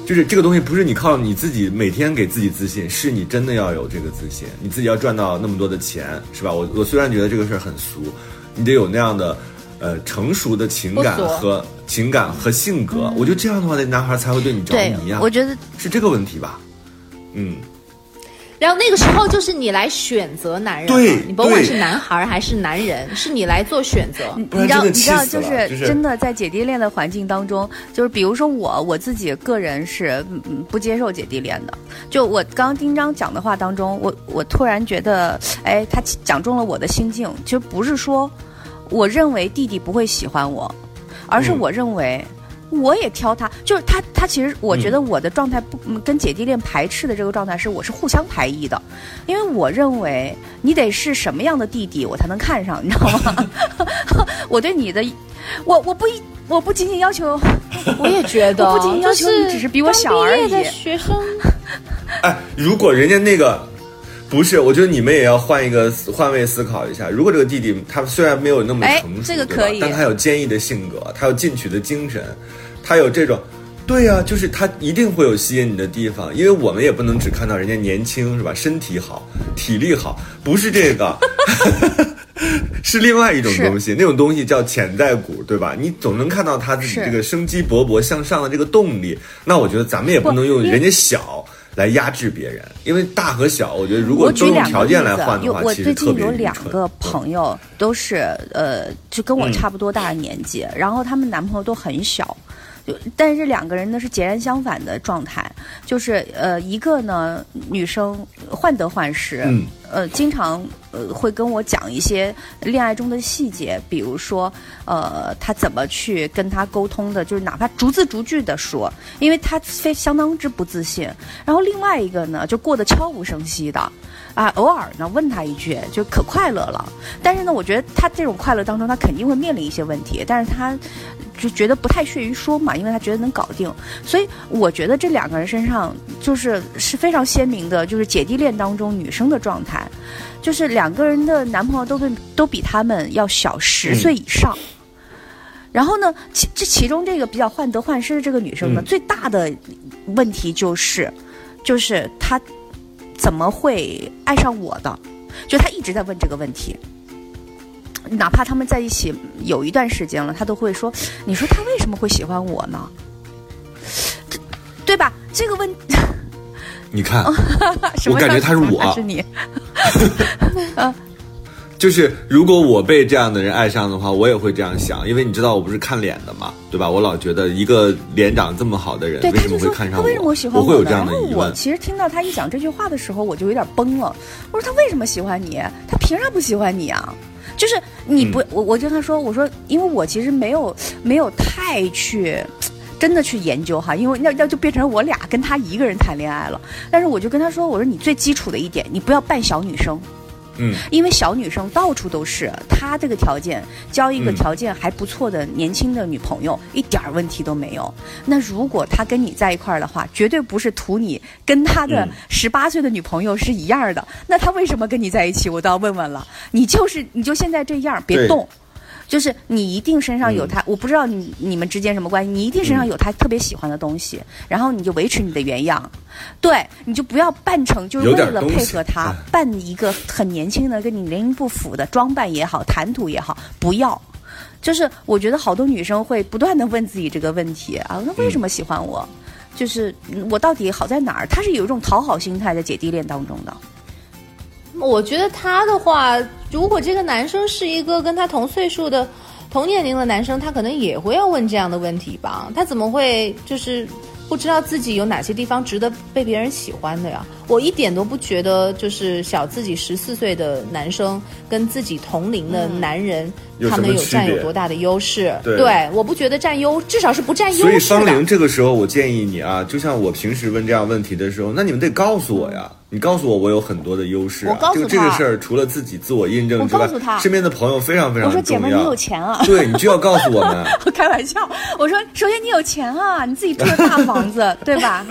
就是这个东西不是你靠你自己每天给自己自信，是你真的要有这个自信，你自己要赚到那么多的钱，是吧？我我虽然觉得这个事儿很俗，你得有那样的，呃，成熟的情感和情感和性格，我觉得这样的话，那男孩才会对你着迷啊。我觉得是这个问题吧，嗯。然后那个时候就是你来选择男人，对，你甭管是男孩还是男人，是你来做选择。你知道，你知道，就是真的在姐弟恋的环境当中，就是比如说我我自己个人是不接受姐弟恋的。就我刚刚丁章讲的话当中，我我突然觉得，哎，他讲中了我的心境。其实不是说我认为弟弟不会喜欢我，而是我认为。我也挑他，就是他，他其实我觉得我的状态不跟姐弟恋排斥的这个状态是我是互相排异的，因为我认为你得是什么样的弟弟我才能看上，你知道吗？我对你的，我我不一我不仅仅要求，我也觉得我不仅仅要求你只是比我小而已。学生，哎，如果人家那个。不是，我觉得你们也要换一个换位思考一下。如果这个弟弟他虽然没有那么成熟，对吧？但他有坚毅的性格，他有进取的精神，他有这种，对呀，就是他一定会有吸引你的地方。因为我们也不能只看到人家年轻，是吧？身体好，体力好，不是这个，是另外一种东西。那种东西叫潜在股，对吧？你总能看到他自己这个生机勃勃向上的这个动力。那我觉得咱们也不能用人家小。来压制别人，因为大和小，我觉得如果都用条件来换的话，其实特别我最近有两个朋友都是呃，就跟我差不多大的年纪，然后他们男朋友都很小，就但是两个人呢是截然相反的状态，就是呃一个呢女生患得患失，呃经常呃会跟我讲一些恋爱中的细节，比如说呃她怎么去跟他沟通的，就是哪怕逐字逐句的说，因为她非相当之不自信。然后另外一个呢，就过得悄无声息的。啊，偶尔呢问他一句，就可快乐了。但是呢，我觉得他这种快乐当中，他肯定会面临一些问题，但是他就觉得不太屑于说嘛，因为他觉得能搞定。所以我觉得这两个人身上就是是非常鲜明的，就是姐弟恋当中女生的状态，就是两个人的男朋友都比都比他们要小十岁以上。然后呢，其这其中这个比较患得患失的这个女生呢，嗯最大的问题就是，就是她怎么会爱上我的？就他一直在问这个问题。哪怕他们在一起有一段时间了，他都会说：“你说他为什么会喜欢我呢？”对吧？这个问你看，我感觉他是我是你。就是如果我被这样的人爱上的话，我也会这样想，因为你知道我不是看脸的嘛，对吧？我老觉得一个脸长这么好的人，为什么会看上我？他为什么喜欢我会有呢这样的疑问。然后我其实听到他一讲这句话的时候，我就有点崩了。我说他为什么喜欢你？他凭啥不喜欢你啊？就是你不，我我就跟他说，我说因为我其实没有 没有太去。真的去研究哈，因为那那就变成我俩跟他一个人谈恋爱了。但是我就跟他说，我说你最基础的一点，你不要扮小女生，嗯，因为小女生到处都是，她这个条件交一个嗯条件还不错的年轻的女朋友，一点儿问题都没有。那如果他跟你在一块儿的话，绝对不是图你跟他的嗯十八岁的女朋友是一样的。那他为什么跟你在一起？我倒要问问了。你就是你就现在这样，别动。就是你一定身上有他，我不知道你你们之间什么关系，你一定身上有他特别喜欢的东西，然后你就维持你的原样，对，你就不要扮成就是为了配合他哎，扮一个很年轻的跟你年龄不符的装扮也好，谈吐也好，不要。就是我觉得好多女生会不断的问自己这个问题啊，那为什么喜欢我？就是嗯我到底好在哪儿？她是有一种讨好心态在姐弟恋当中的。我觉得他的话，如果这个男生是一个跟他同岁数的、同年龄的男生，他可能也会要问这样的问题吧？他怎么会就是不知道自己有哪些地方值得被别人喜欢的呀？我一点都不觉得，就是小自己十四岁的男生跟自己同龄的男人，他们有占有多大的优势？对我不觉得占优，至少是不占优势所以。方玲这个时候，我建议你啊，就像我平时问这样问题的时候，那你们得告诉我呀。你告诉我，我有很多的优势、啊。我告诉这个这个事儿，除了自己自我印证之外我告诉他，身边的朋友非常非常我说姐妹，重要。你有钱啊！对你就要告诉我们。我开玩笑，我说首先你有钱啊，你自己住的大房子，对吧？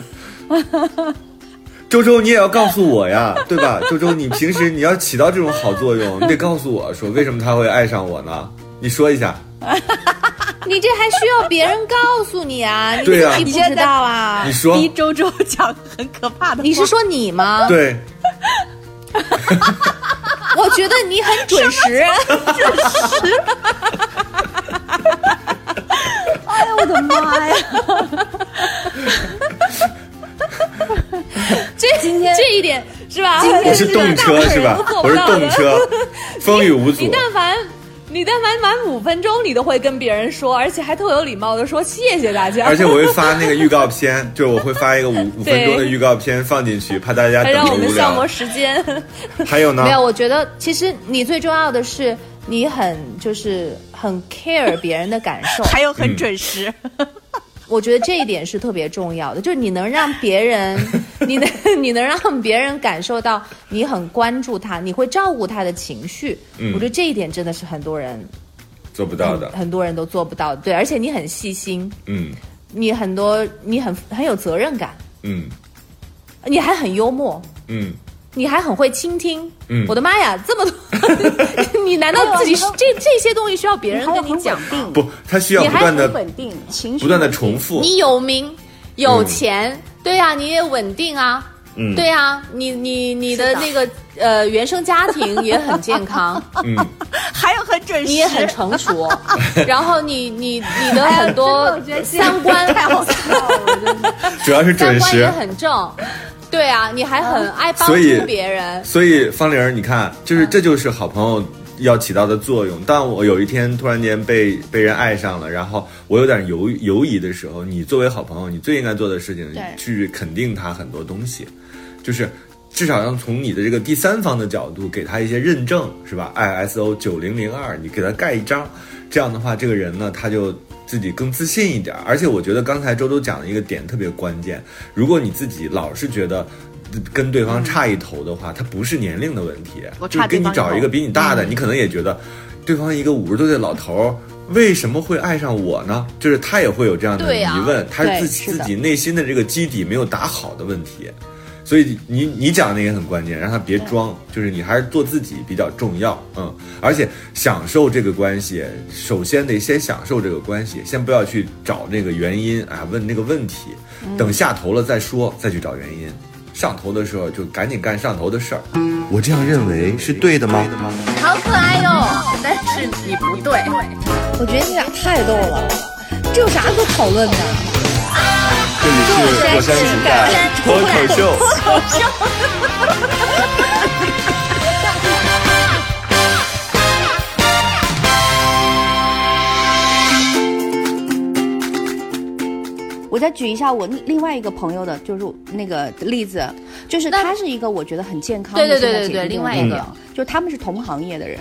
周周，你也要告诉我呀，对吧？周周，你平时你要起到这种好作用，你得告诉我说为什么他会爱上我呢？你说一下。你这还需要别人告诉你啊？你对呀自己不知道啊你？说逼周周讲很可怕的，你是说你吗？对，我觉得你很准时。哎呀，我的妈呀！这今天这一点是吧？我是动车是吧？我是动车，风雨无阻你。但凡你但凡满五分钟，你都会跟别人说，而且还特有礼貌的说谢谢大家，而且我会发那个预告 片，就是我会发一个五五分钟的预告片放进去，怕大家还让我等着无聊们消磨。时间。还有呢没？有，我觉得其实你最重要的是你很就是很 care 别人的感受。还有很准时，我觉得这一点是特别重要的，就是你能让别人，你能 你能让别人感受到你很关注他，你会照顾他的情绪。嗯我觉得这一点真的是很多人做不到的。很多人都做不到。对，而且你很细心，嗯你很多你很很有责任感，嗯你还很幽默。嗯，你还很会倾听，嗯。我的妈呀，这么多，你难道自己这这些东西需要别人跟你讲吗？定，不，他需要你还不断的很稳定，情绪不断的重复。你有名有钱，对呀、你也稳定啊，嗯。对呀、你你你的那个呃原生家庭也很健康，嗯，还有很准时，你也很成熟，然后你你你的很多三观太好笑了，我真的。主要是准三观也时。很正，对啊，你还很爱帮助别人，所以方玲儿，你看，就是这就是好朋友要起到的作用。当我有一天突然间被被人爱上了，然后我有点犹犹疑的时候，你作为好朋友，你最应该做的事情去肯定他很多东西，就是至少要从你的这个第三方的角度给他一些认证，是吧？ISO 九零零二，你给他盖一张，这样的话，这个人呢，他就自己更自信一点。而且我觉得刚才周周讲的一个点特别关键，如果你自己老是觉得。跟对方差一头的话，他不是年龄的问题，就是给你找一个比你大的，你可能也觉得，对方一个五十多岁的老头儿，为什么会爱上我呢？就是他也会有这样的疑问，他是自己自己内心的这个基底没有打好的问题。所以你你讲的那个很关键，让他别装，就是你还是做自己比较重要，嗯，而且享受这个关系，首先得先享受这个关系，先不要去找那个原因啊，问那个问题，等下头了再说，再去找原因。上头的时候就赶紧干上头的事儿。我这样认为是对的吗？好可爱哟、但是你不对。我觉得你俩太逗了，这有啥可讨论的？这里是火山情感脱口秀。我再举一下我另外一个朋友的，就是那个例子，就是那他是一个我觉得很健康的对对对对对另外一个。就是他们是同行业的人，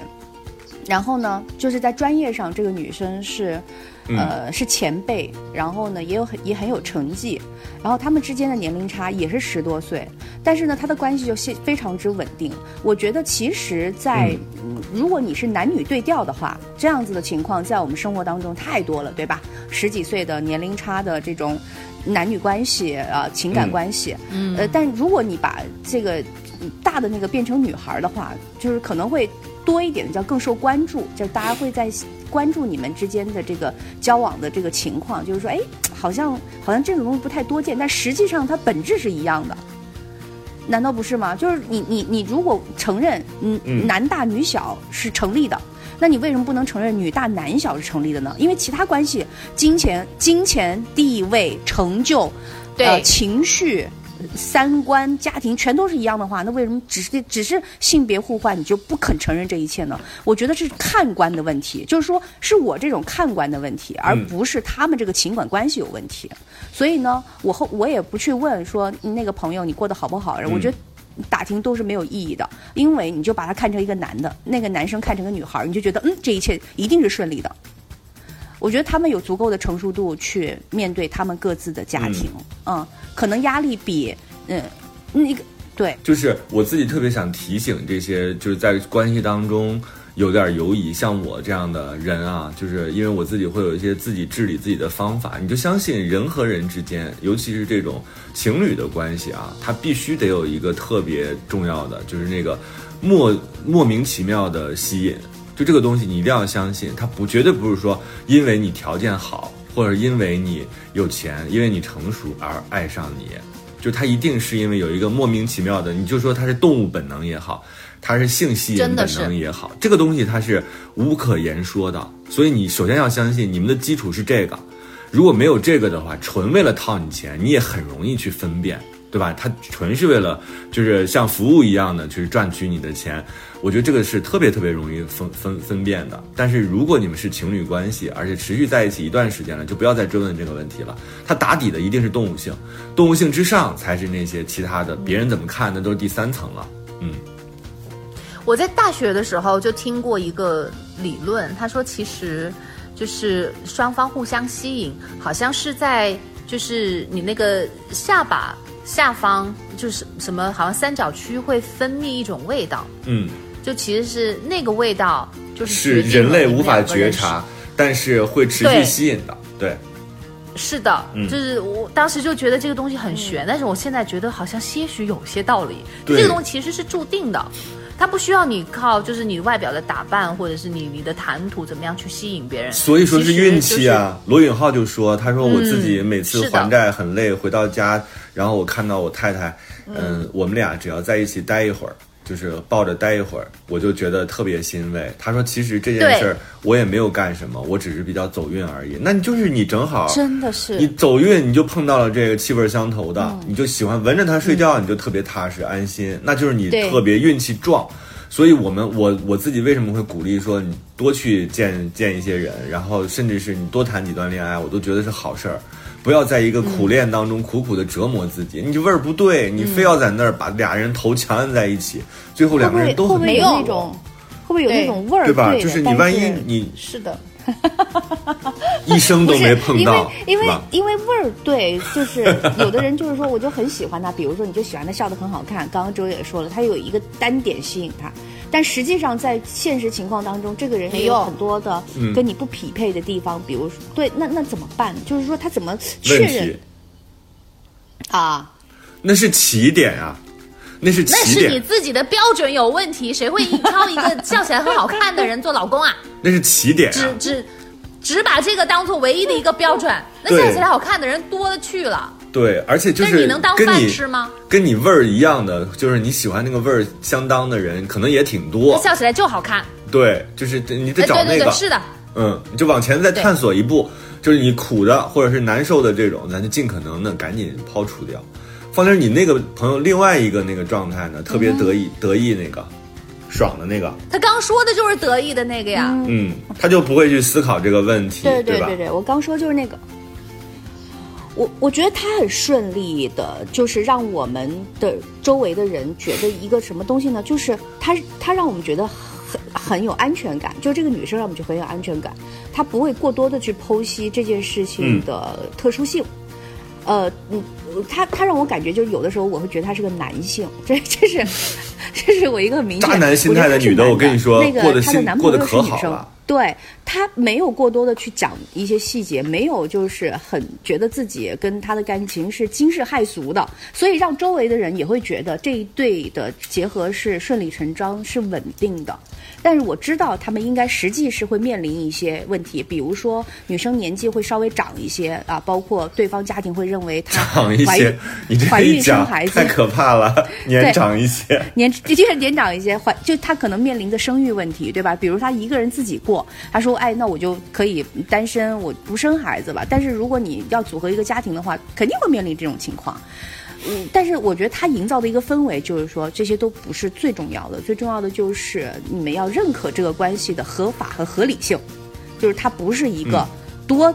然后呢，就是在专业上，这个女生是，呃，是前辈，然后呢，也有很也很有成绩，然后他们之间的年龄差也是十多岁，但是呢，他的关系就非非常之稳定。我觉得其实在，嗯如果你是男女对调的话，这样子的情况在我们生活当中太多了，对吧？十几岁的年龄差的这种男女关系啊、呃情感关系，嗯，呃，但如果你把这个嗯大的那个变成女孩儿的话，就是可能会多一点的叫更受关注，就是大家会在关注你们之间的这个交往的这个情况，就是说，哎，好像好像这种东西不太多见，但实际上它本质是一样的。难道不是吗？就是你你你如果承认嗯嗯男大女小是成立的，那你为什么不能承认女大男小是成立的呢？因为其他关系，金钱、金钱、地位、成就，对呃、情绪、三观、家庭全都是一样的话，那为什么只是只是性别互换你就不肯承认这一切呢？我觉得是看官的问题，就是说是我这种看官的问题，而不是他们这个情感关系有问题。所以呢，我后我也不去问说那个朋友你过得好不好，我觉得。打听都是没有意义的，因为你就把他看成一个男的，那个男生看成个女孩儿，你就觉得嗯，这一切一定是顺利的。我觉得他们有足够的成熟度去面对他们各自的家庭，嗯可能压力比嗯那个对就是我自己特别想提醒这些就是在关系当中有点犹疑，像我这样的人啊，就是因为我自己会有一些自己治理自己的方法，你就相信人和人之间，尤其是这种情侣的关系啊，它必须得有一个特别重要的，就是那个莫莫名其妙的吸引。就这个东西，你一定要相信，它不绝对不是说因为你条件好，或者因为你有钱，因为你成熟而爱上你。就它一定是因为有一个莫名其妙的，你就说它是动物本能也好，它是性吸引本能也好，这个东西它是无可言说的。所以你首先要相信你们的基础是这个，如果没有这个的话，纯为了套你钱，你也很容易去分辨，对吧？他纯是为了就是像服务一样的去赚取你的钱，我觉得这个是特别特别容易分分分辨的。但是如果你们是情侣关系，而且持续在一起一段时间了，就不要再追问这个问题了。它打底的一定是动物性，动物性之上才是那些其他的，别人怎么看那都是第三层了。嗯我在大学的时候就听过一个理论，他说其实就是双方互相吸引，好像是在就是你那个下巴下方就是什么，好像三角区会分泌一种味道，嗯，就其实是那个味道就是是人类无法觉察，但是会持续吸引的。对，是的，嗯。就是我当时就觉得这个东西很玄，但是我现在觉得好像些许有些道理。这个东西其实是注定的，它不需要你靠就是你外表的打扮或者是你你的谈吐怎么样去吸引别人，所以说是运气啊。罗永浩就说，他说我自己嗯每次还债很累，回到家，然后我看到我太太，嗯，我们俩只要在一起待一会儿。就是抱着待一会儿，我就觉得特别欣慰。他说：“其实这件事儿我也没有干什么，我只是比较走运而已。那你就是你正好真的是你走运，你就碰到了这个气味相投的，嗯你就喜欢闻着它睡觉，你就特别踏实安心，那就是你特别运气壮。所以我们我我自己为什么会鼓励说你多去见见一些人，然后甚至是你多谈几段恋爱，我都觉得是好事儿。不要在一个苦恋当中苦苦的折磨自己。你这味儿不对，你非要在那儿把俩人头强按在一起，最后两个人都没有那种，会不会有那种味儿？对吧？就是你万一你是的，一生都没碰因为到，因为？因为味儿对，就是有的人就是说，我就很喜欢他，比如说你就喜欢他笑得很好看，刚刚周也说了，他有一个单点吸引他，但实际上在现实情况当中，这个人也有很多的嗯跟你不匹配的地方，比如说对，那那怎么办？就是说他怎么确认啊？那是起点啊，那是那是你，自己的标准有问题，谁会挑一个笑起来很好看的人做老公啊？那是起点啊。只只只把这个当做唯一的一个标准，那笑起来好看的人多了去了，对，而且就那是你能当饭吃吗？跟你味儿一样的，就是你喜欢那个味儿相当的人，可能也挺多。笑起来就好看。对，就是你得哎，找那个对对对，，是的，嗯，你就往前再探索一步，就是你苦的或者是难受的这种，咱就尽可能的赶紧抛除掉。方玲，你那个朋友另外一个那个状态呢，特别得意、得意那个，爽的那个，他刚说的就是得意的那个呀。嗯，他就不会去思考这个问题，吧？对对对对，我刚说就是那个。我我觉得他很顺利的，就是让我们的周围的人觉得一个什么东西呢？就是他他让我们觉得很很有安全感，就这个女生让我们就很有安全感，她不会过多的去剖析这件事情的特殊性。呃，嗯，他他让我感觉就是有的时候我会觉得他是个男性，这这是 这是我一个很明显渣男心态的女的我跟你说那个她的男朋友是女生对他没有过多的去讲一些细节，没有就是很觉得自己跟他的感情是惊世骇俗的，所以让周围的人也会觉得这一对的结合是顺理成章、是稳定的。但是我知道他们应该实际是会面临一些问题，比如说女生年纪会稍微长一些啊，包括对方家庭会认为她 长一怀孕些，你这怀孕生孩子太可怕了，年长一些，年的确年长一些，怀 就她可能面临的生育问题，对吧？比如她一个人自己过，她说，哎，那我就可以单身，我不生孩子吧。但是如果你要组合一个家庭的话，肯定会面临这种情况。嗯，但是我觉得他营造的一个氛围就是说，这些都不是最重要的，最重要的就是你们要认可这个关系的合法和合理性，就是它不是一个多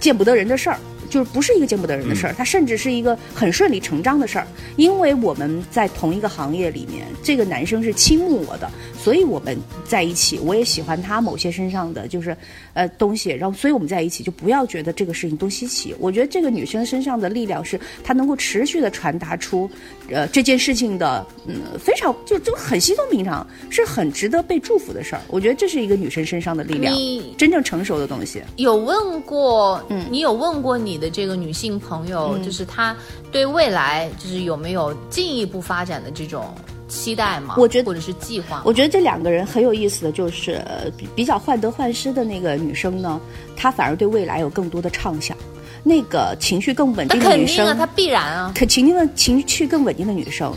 见不得人的事儿。就是不是一个见不得人的事儿，它甚至是一个很顺理成章的事儿，因为我们在同一个行业里面，这个男生是倾慕我的，所以我们在一起，我也喜欢他某些身上的就是呃东西，然后所以我们在一起就不要觉得这个事情多稀奇。我觉得这个女生身上的力量是她能够持续的传达出，呃这件事情的嗯非常就就很稀松平常，是很值得被祝福的事儿。我觉得这是一个女生身上的力量，真正成熟的东西。有问过，嗯，你有问过你的这个女性朋友，嗯就是她对未来就是有没有进一步发展的这种期待吗？我觉得或者是计划。我觉得这两个人很有意思的就是，呃比比较患得患失的那个女生呢，她反而对未来有更多的畅想；那个情绪更稳定的女生，她必然啊。可情绪的情绪更稳定的女生，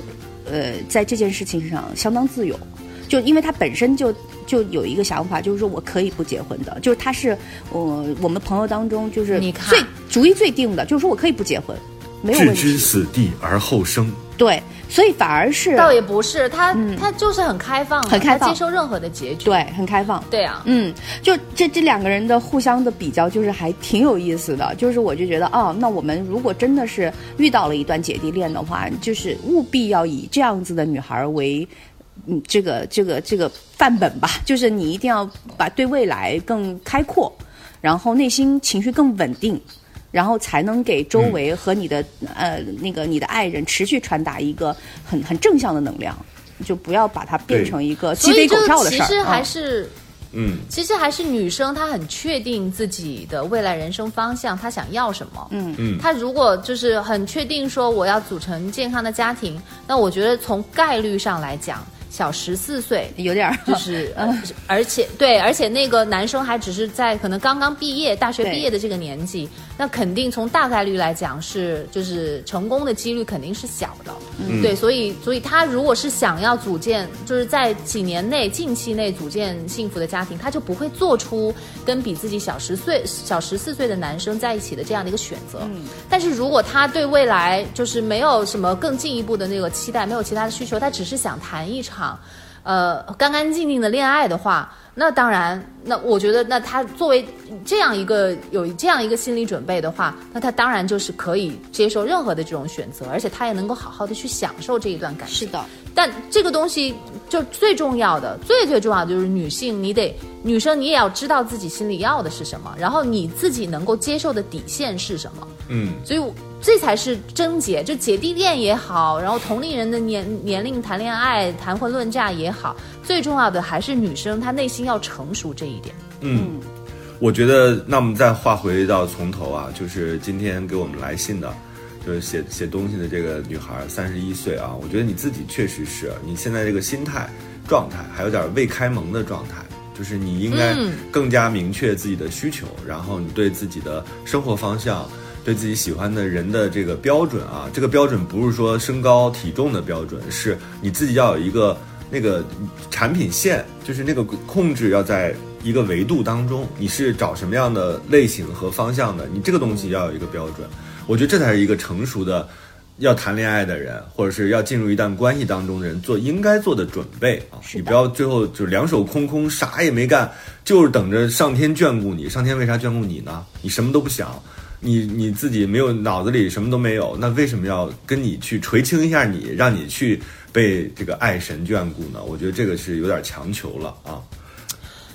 呃，在这件事情上相当自由，就因为她本身就就有一个想法，就是说我可以不结婚的，就是她是我、我们朋友当中就是最主意最定的，就是说我可以不结婚，没有置问题。之死地而后生。对，所以反而是倒也不是，她她就是很开放，很开放接受任何的结局。对很开放。对啊，嗯，就这这两个人的互相的比较，就是还挺有意思的。就是我就觉得，哦，那我们如果真的是遇到了一段姐弟恋的话，就是务必要以这样子的女孩为。嗯，这个这个这个范本吧，就是你一定要把对未来更开阔，然后内心情绪更稳定，然后才能给周围和你的、呃那个你的爱人持续传达一个很很正向的能量，就不要把它变成一个鸡飞狗跳的事儿。其实还嗯是。嗯，其实还是女生，她很确定自己的未来人生方向，她想要什么。嗯嗯她如果就是很确定说我要组成健康的家庭，那我觉得从概率上来讲，小十四岁有点儿 就是，呃而且对，而且那个男生还只是在可能刚刚毕业、大学毕业的这个年纪，那肯定从大概率来讲是，就是成功的几率肯定是小的。嗯对，所以所以他如果是想要组建，就是在几年内、近期内组建幸福的家庭，他就不会做出跟比自己小十岁、小十四岁的男生在一起的这样的一个选择。嗯但是如果他对未来就是没有什么更进一步的那个期待，没有其他的需求，他只是想谈一场。呃，干干净净的恋爱的话，那当然，那我觉得，那他作为这样一个有这样一个心理准备的话，那他当然就是可以接受任何的这种选择，而且他也能够好好的去享受这一段感情。是的，但这个东西就最重要的，最最重要的就是女性，你得女生你也要知道自己心里要的是什么，然后你自己能够接受的底线是什么。嗯，所以我这才是症结，就姐弟恋也好，然后同龄人的年年龄谈恋爱、谈婚论嫁也好，最重要的还是女生她内心要成熟这一点。嗯，我觉得那我们再话回到从头啊，就是今天给我们来信的，就是写写东西的这个女孩，三十一岁啊，我觉得你自己确实是你现在这个心态状态还有点未开蒙的状态。就是你应该嗯更加明确自己的需求，然后你对自己的生活方向，对自己喜欢的人的这个标准啊，这个标准不是说身高体重的标准，是你自己要有一个那个产品线，就是那个控制要在一个维度当中，你是找什么样的类型和方向的，你这个东西要有一个标准。我觉得这才是一个成熟的。要谈恋爱的人，或者是要进入一段关系当中的人，做应该做的准备啊！你不要最后就两手空空，啥也没干，就是等着上天眷顾你。上天为啥眷顾你呢？你什么都不想，你你自己没有脑子里什么都没有，那为什么要跟你去垂青一下你，让你去被这个爱神眷顾呢？我觉得这个是有点强求了啊！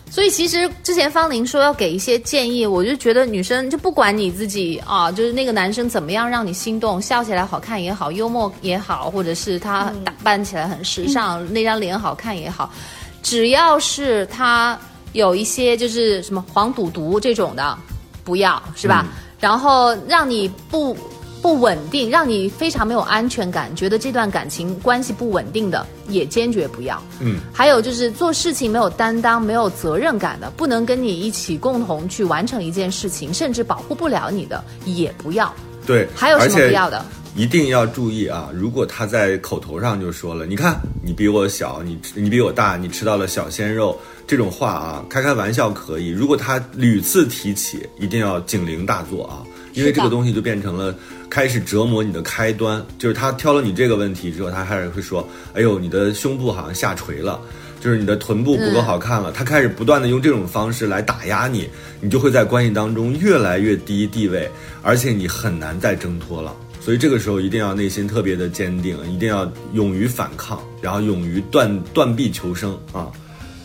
所以其实之前方玲说要给一些建议，我就觉得女生就不管你自己啊，就是那个男生怎么样让你心动，笑起来好看也好，幽默也好，或者是他打扮起来很时尚，那张脸好看也好，只要是他有一些就是什么黄赌毒这种的，不要是吧？然后让你不。不稳定，让你非常没有安全感，觉得这段感情关系不稳定的，也坚决不要。嗯，还有就是做事情没有担当、没有责任感的，不能跟你一起共同去完成一件事情，甚至保护不了你的，也不要。对，还有什么不要的？一定要注意啊！如果他在口头上就说了，你看你比我小，你你比我大，你吃到了小鲜肉这种话啊，开开玩笑可以。如果他屡次提起，一定要警铃大作啊！因为这个东西就变成了开始折磨你的开端。就是他挑了你这个问题之后，他开始会说：“哎呦，你的胸部好像下垂了。”就是你的臀部不够好看了，他开始不断的用这种方式来打压你，你就会在关系当中越来越低地位，而且你很难再挣脱了。所以这个时候一定要内心特别的坚定，一定要勇于反抗，然后勇于断断臂求生啊！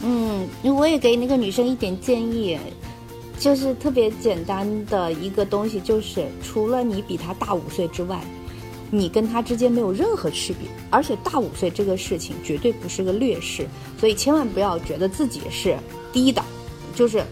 嗯，我也给那个女生一点建议，就是特别简单的一个东西，就是除了你比她大五岁之外，你跟她之间没有任何区别，而且大五岁这个事情绝对不是个劣势，所以千万不要觉得自己是低的，就是。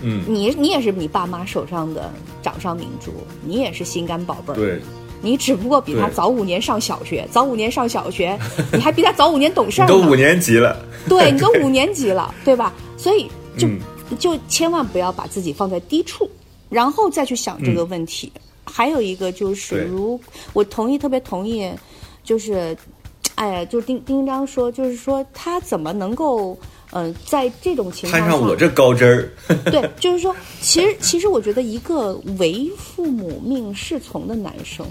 嗯，你你也是你爸妈手上的掌上明珠，你也是心肝宝贝儿。对，你只不过比他早五年上小学，早五年上小学，你还比他早五年懂事儿。你都五年级了，对你都五年级了，对吧？所以就、嗯就千万不要把自己放在低处，然后再去想这个问题。还有一个就是，对如我同意，特别同意，就是，哎呀，就丁丁章说，就是说他怎么能够。嗯、在这种情况下，攀上我这高枝儿，对，就是说，其实其实我觉得一个为父母命是从的男生，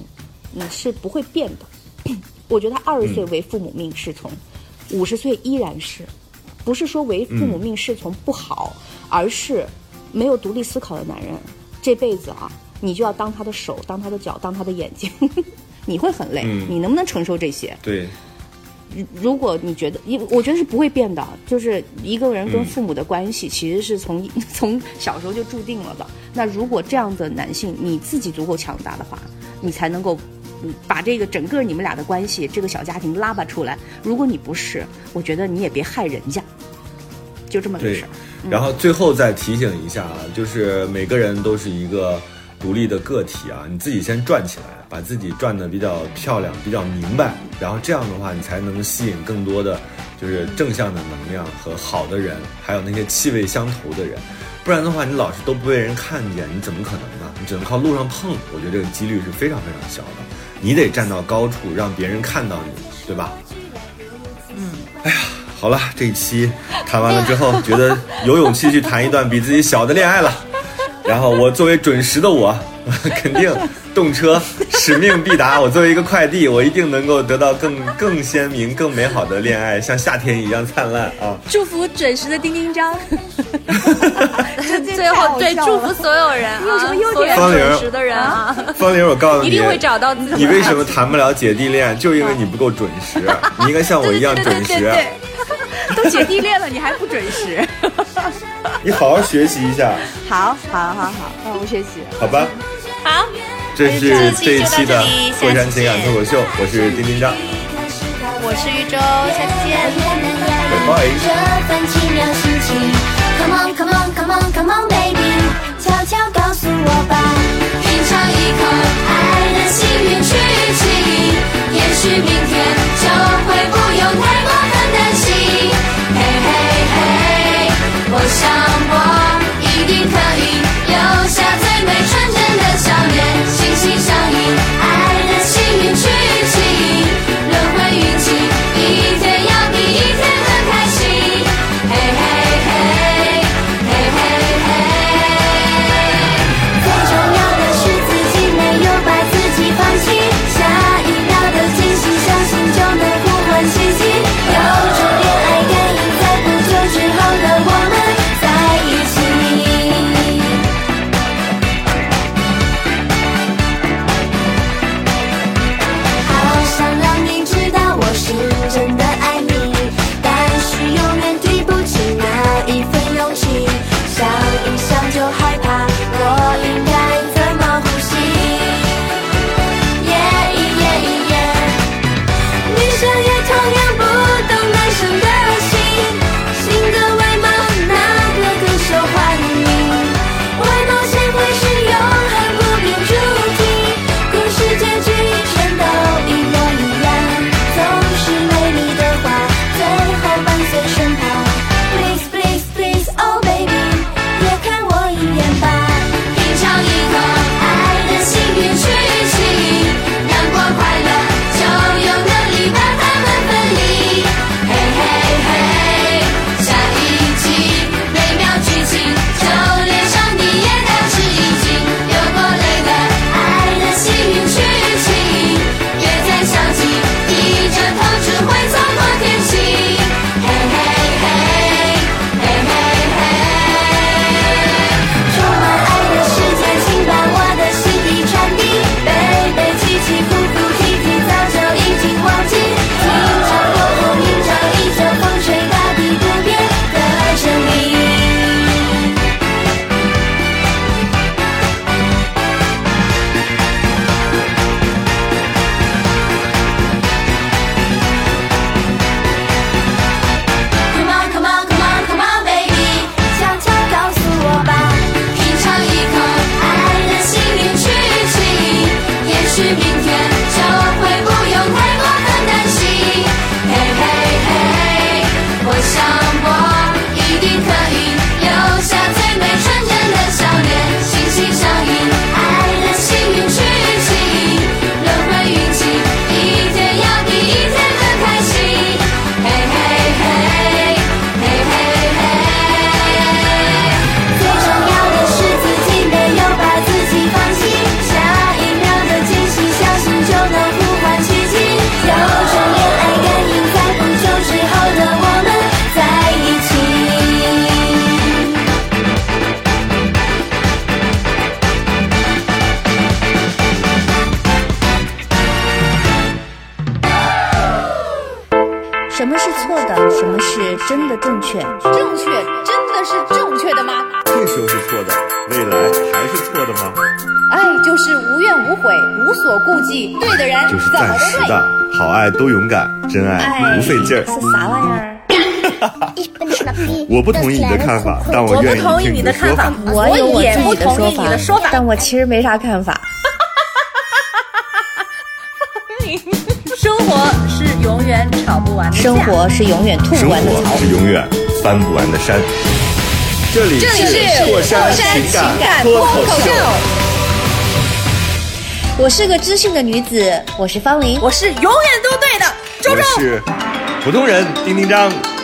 你是不会变的。我觉得他二十岁为父母命是从，五十岁依然是，不是说为父母命是从不好，而是没有独立思考的男人，这辈子啊，你就要当他的手，当他的脚，当他的眼睛，你会很累。嗯你能不能承受这些？对，如果你觉得，因我觉得是不会变的，就是一个人跟嗯父母的关系其实是从、从小时候就注定了的。那如果这样的男性你自己足够强大的话，你才能够嗯把这个整个你们俩的关系，这个小家庭拉拔出来。如果你不是，我觉得你也别害人家，就这么个事儿。然后最后再提醒一下啊，就是每个人都是一个独立的个体啊，你自己先转起来，把自己转的比较漂亮、比较明白，然后这样的话，你才能吸引更多的就是正向的能量和好的人，还有那些气味相投的人。不然的话，你老是都不被人看见，你怎么可能呢？你只能靠路上碰，我觉得这个几率是非常非常小的。你得站到高处，让别人看到你，对吧？嗯。哎呀，好了，这一期谈完了之后，觉得有勇气去谈一段比自己小的恋爱了。然后我作为准时的我，肯定动车 使命必达。我作为一个快递我一定能够得到更更鲜明更美好的恋爱像夏天一样灿烂啊。祝福准时的丁丁张最后对祝福所有人你有什么优点？方玲的人啊。方玲我告诉你一定会找到你你为什么谈不了姐弟恋就因为你不够准时。你应该像我一样准时。对。都姐弟恋了你还不准时。你好好学习一下。好好好好好我学习。好吧。好。这是这一期的《过山情感脱口秀》，我是丁丁张，我是玉州，下期见。这份奇妙心情，Come on come on come on come on baby，悄悄告诉我吧，品尝一口爱的幸运，也许明天就会不用太过分担心。嘿嘿嘿，我想我一定可以留下最美纯真。心相印。真爱不费劲儿。是啥玩意儿？我不同意你的看法，但我愿意听你的看法。我也不同意你的说法，但我其实没啥看法。生活是永远吵不完的生活是永远吐不完的草，是永远翻不完的山。这里是《过山情感脱口秀》。我是个知性的女子，我是方琳，我是永远都对的我是普通人丁丁张。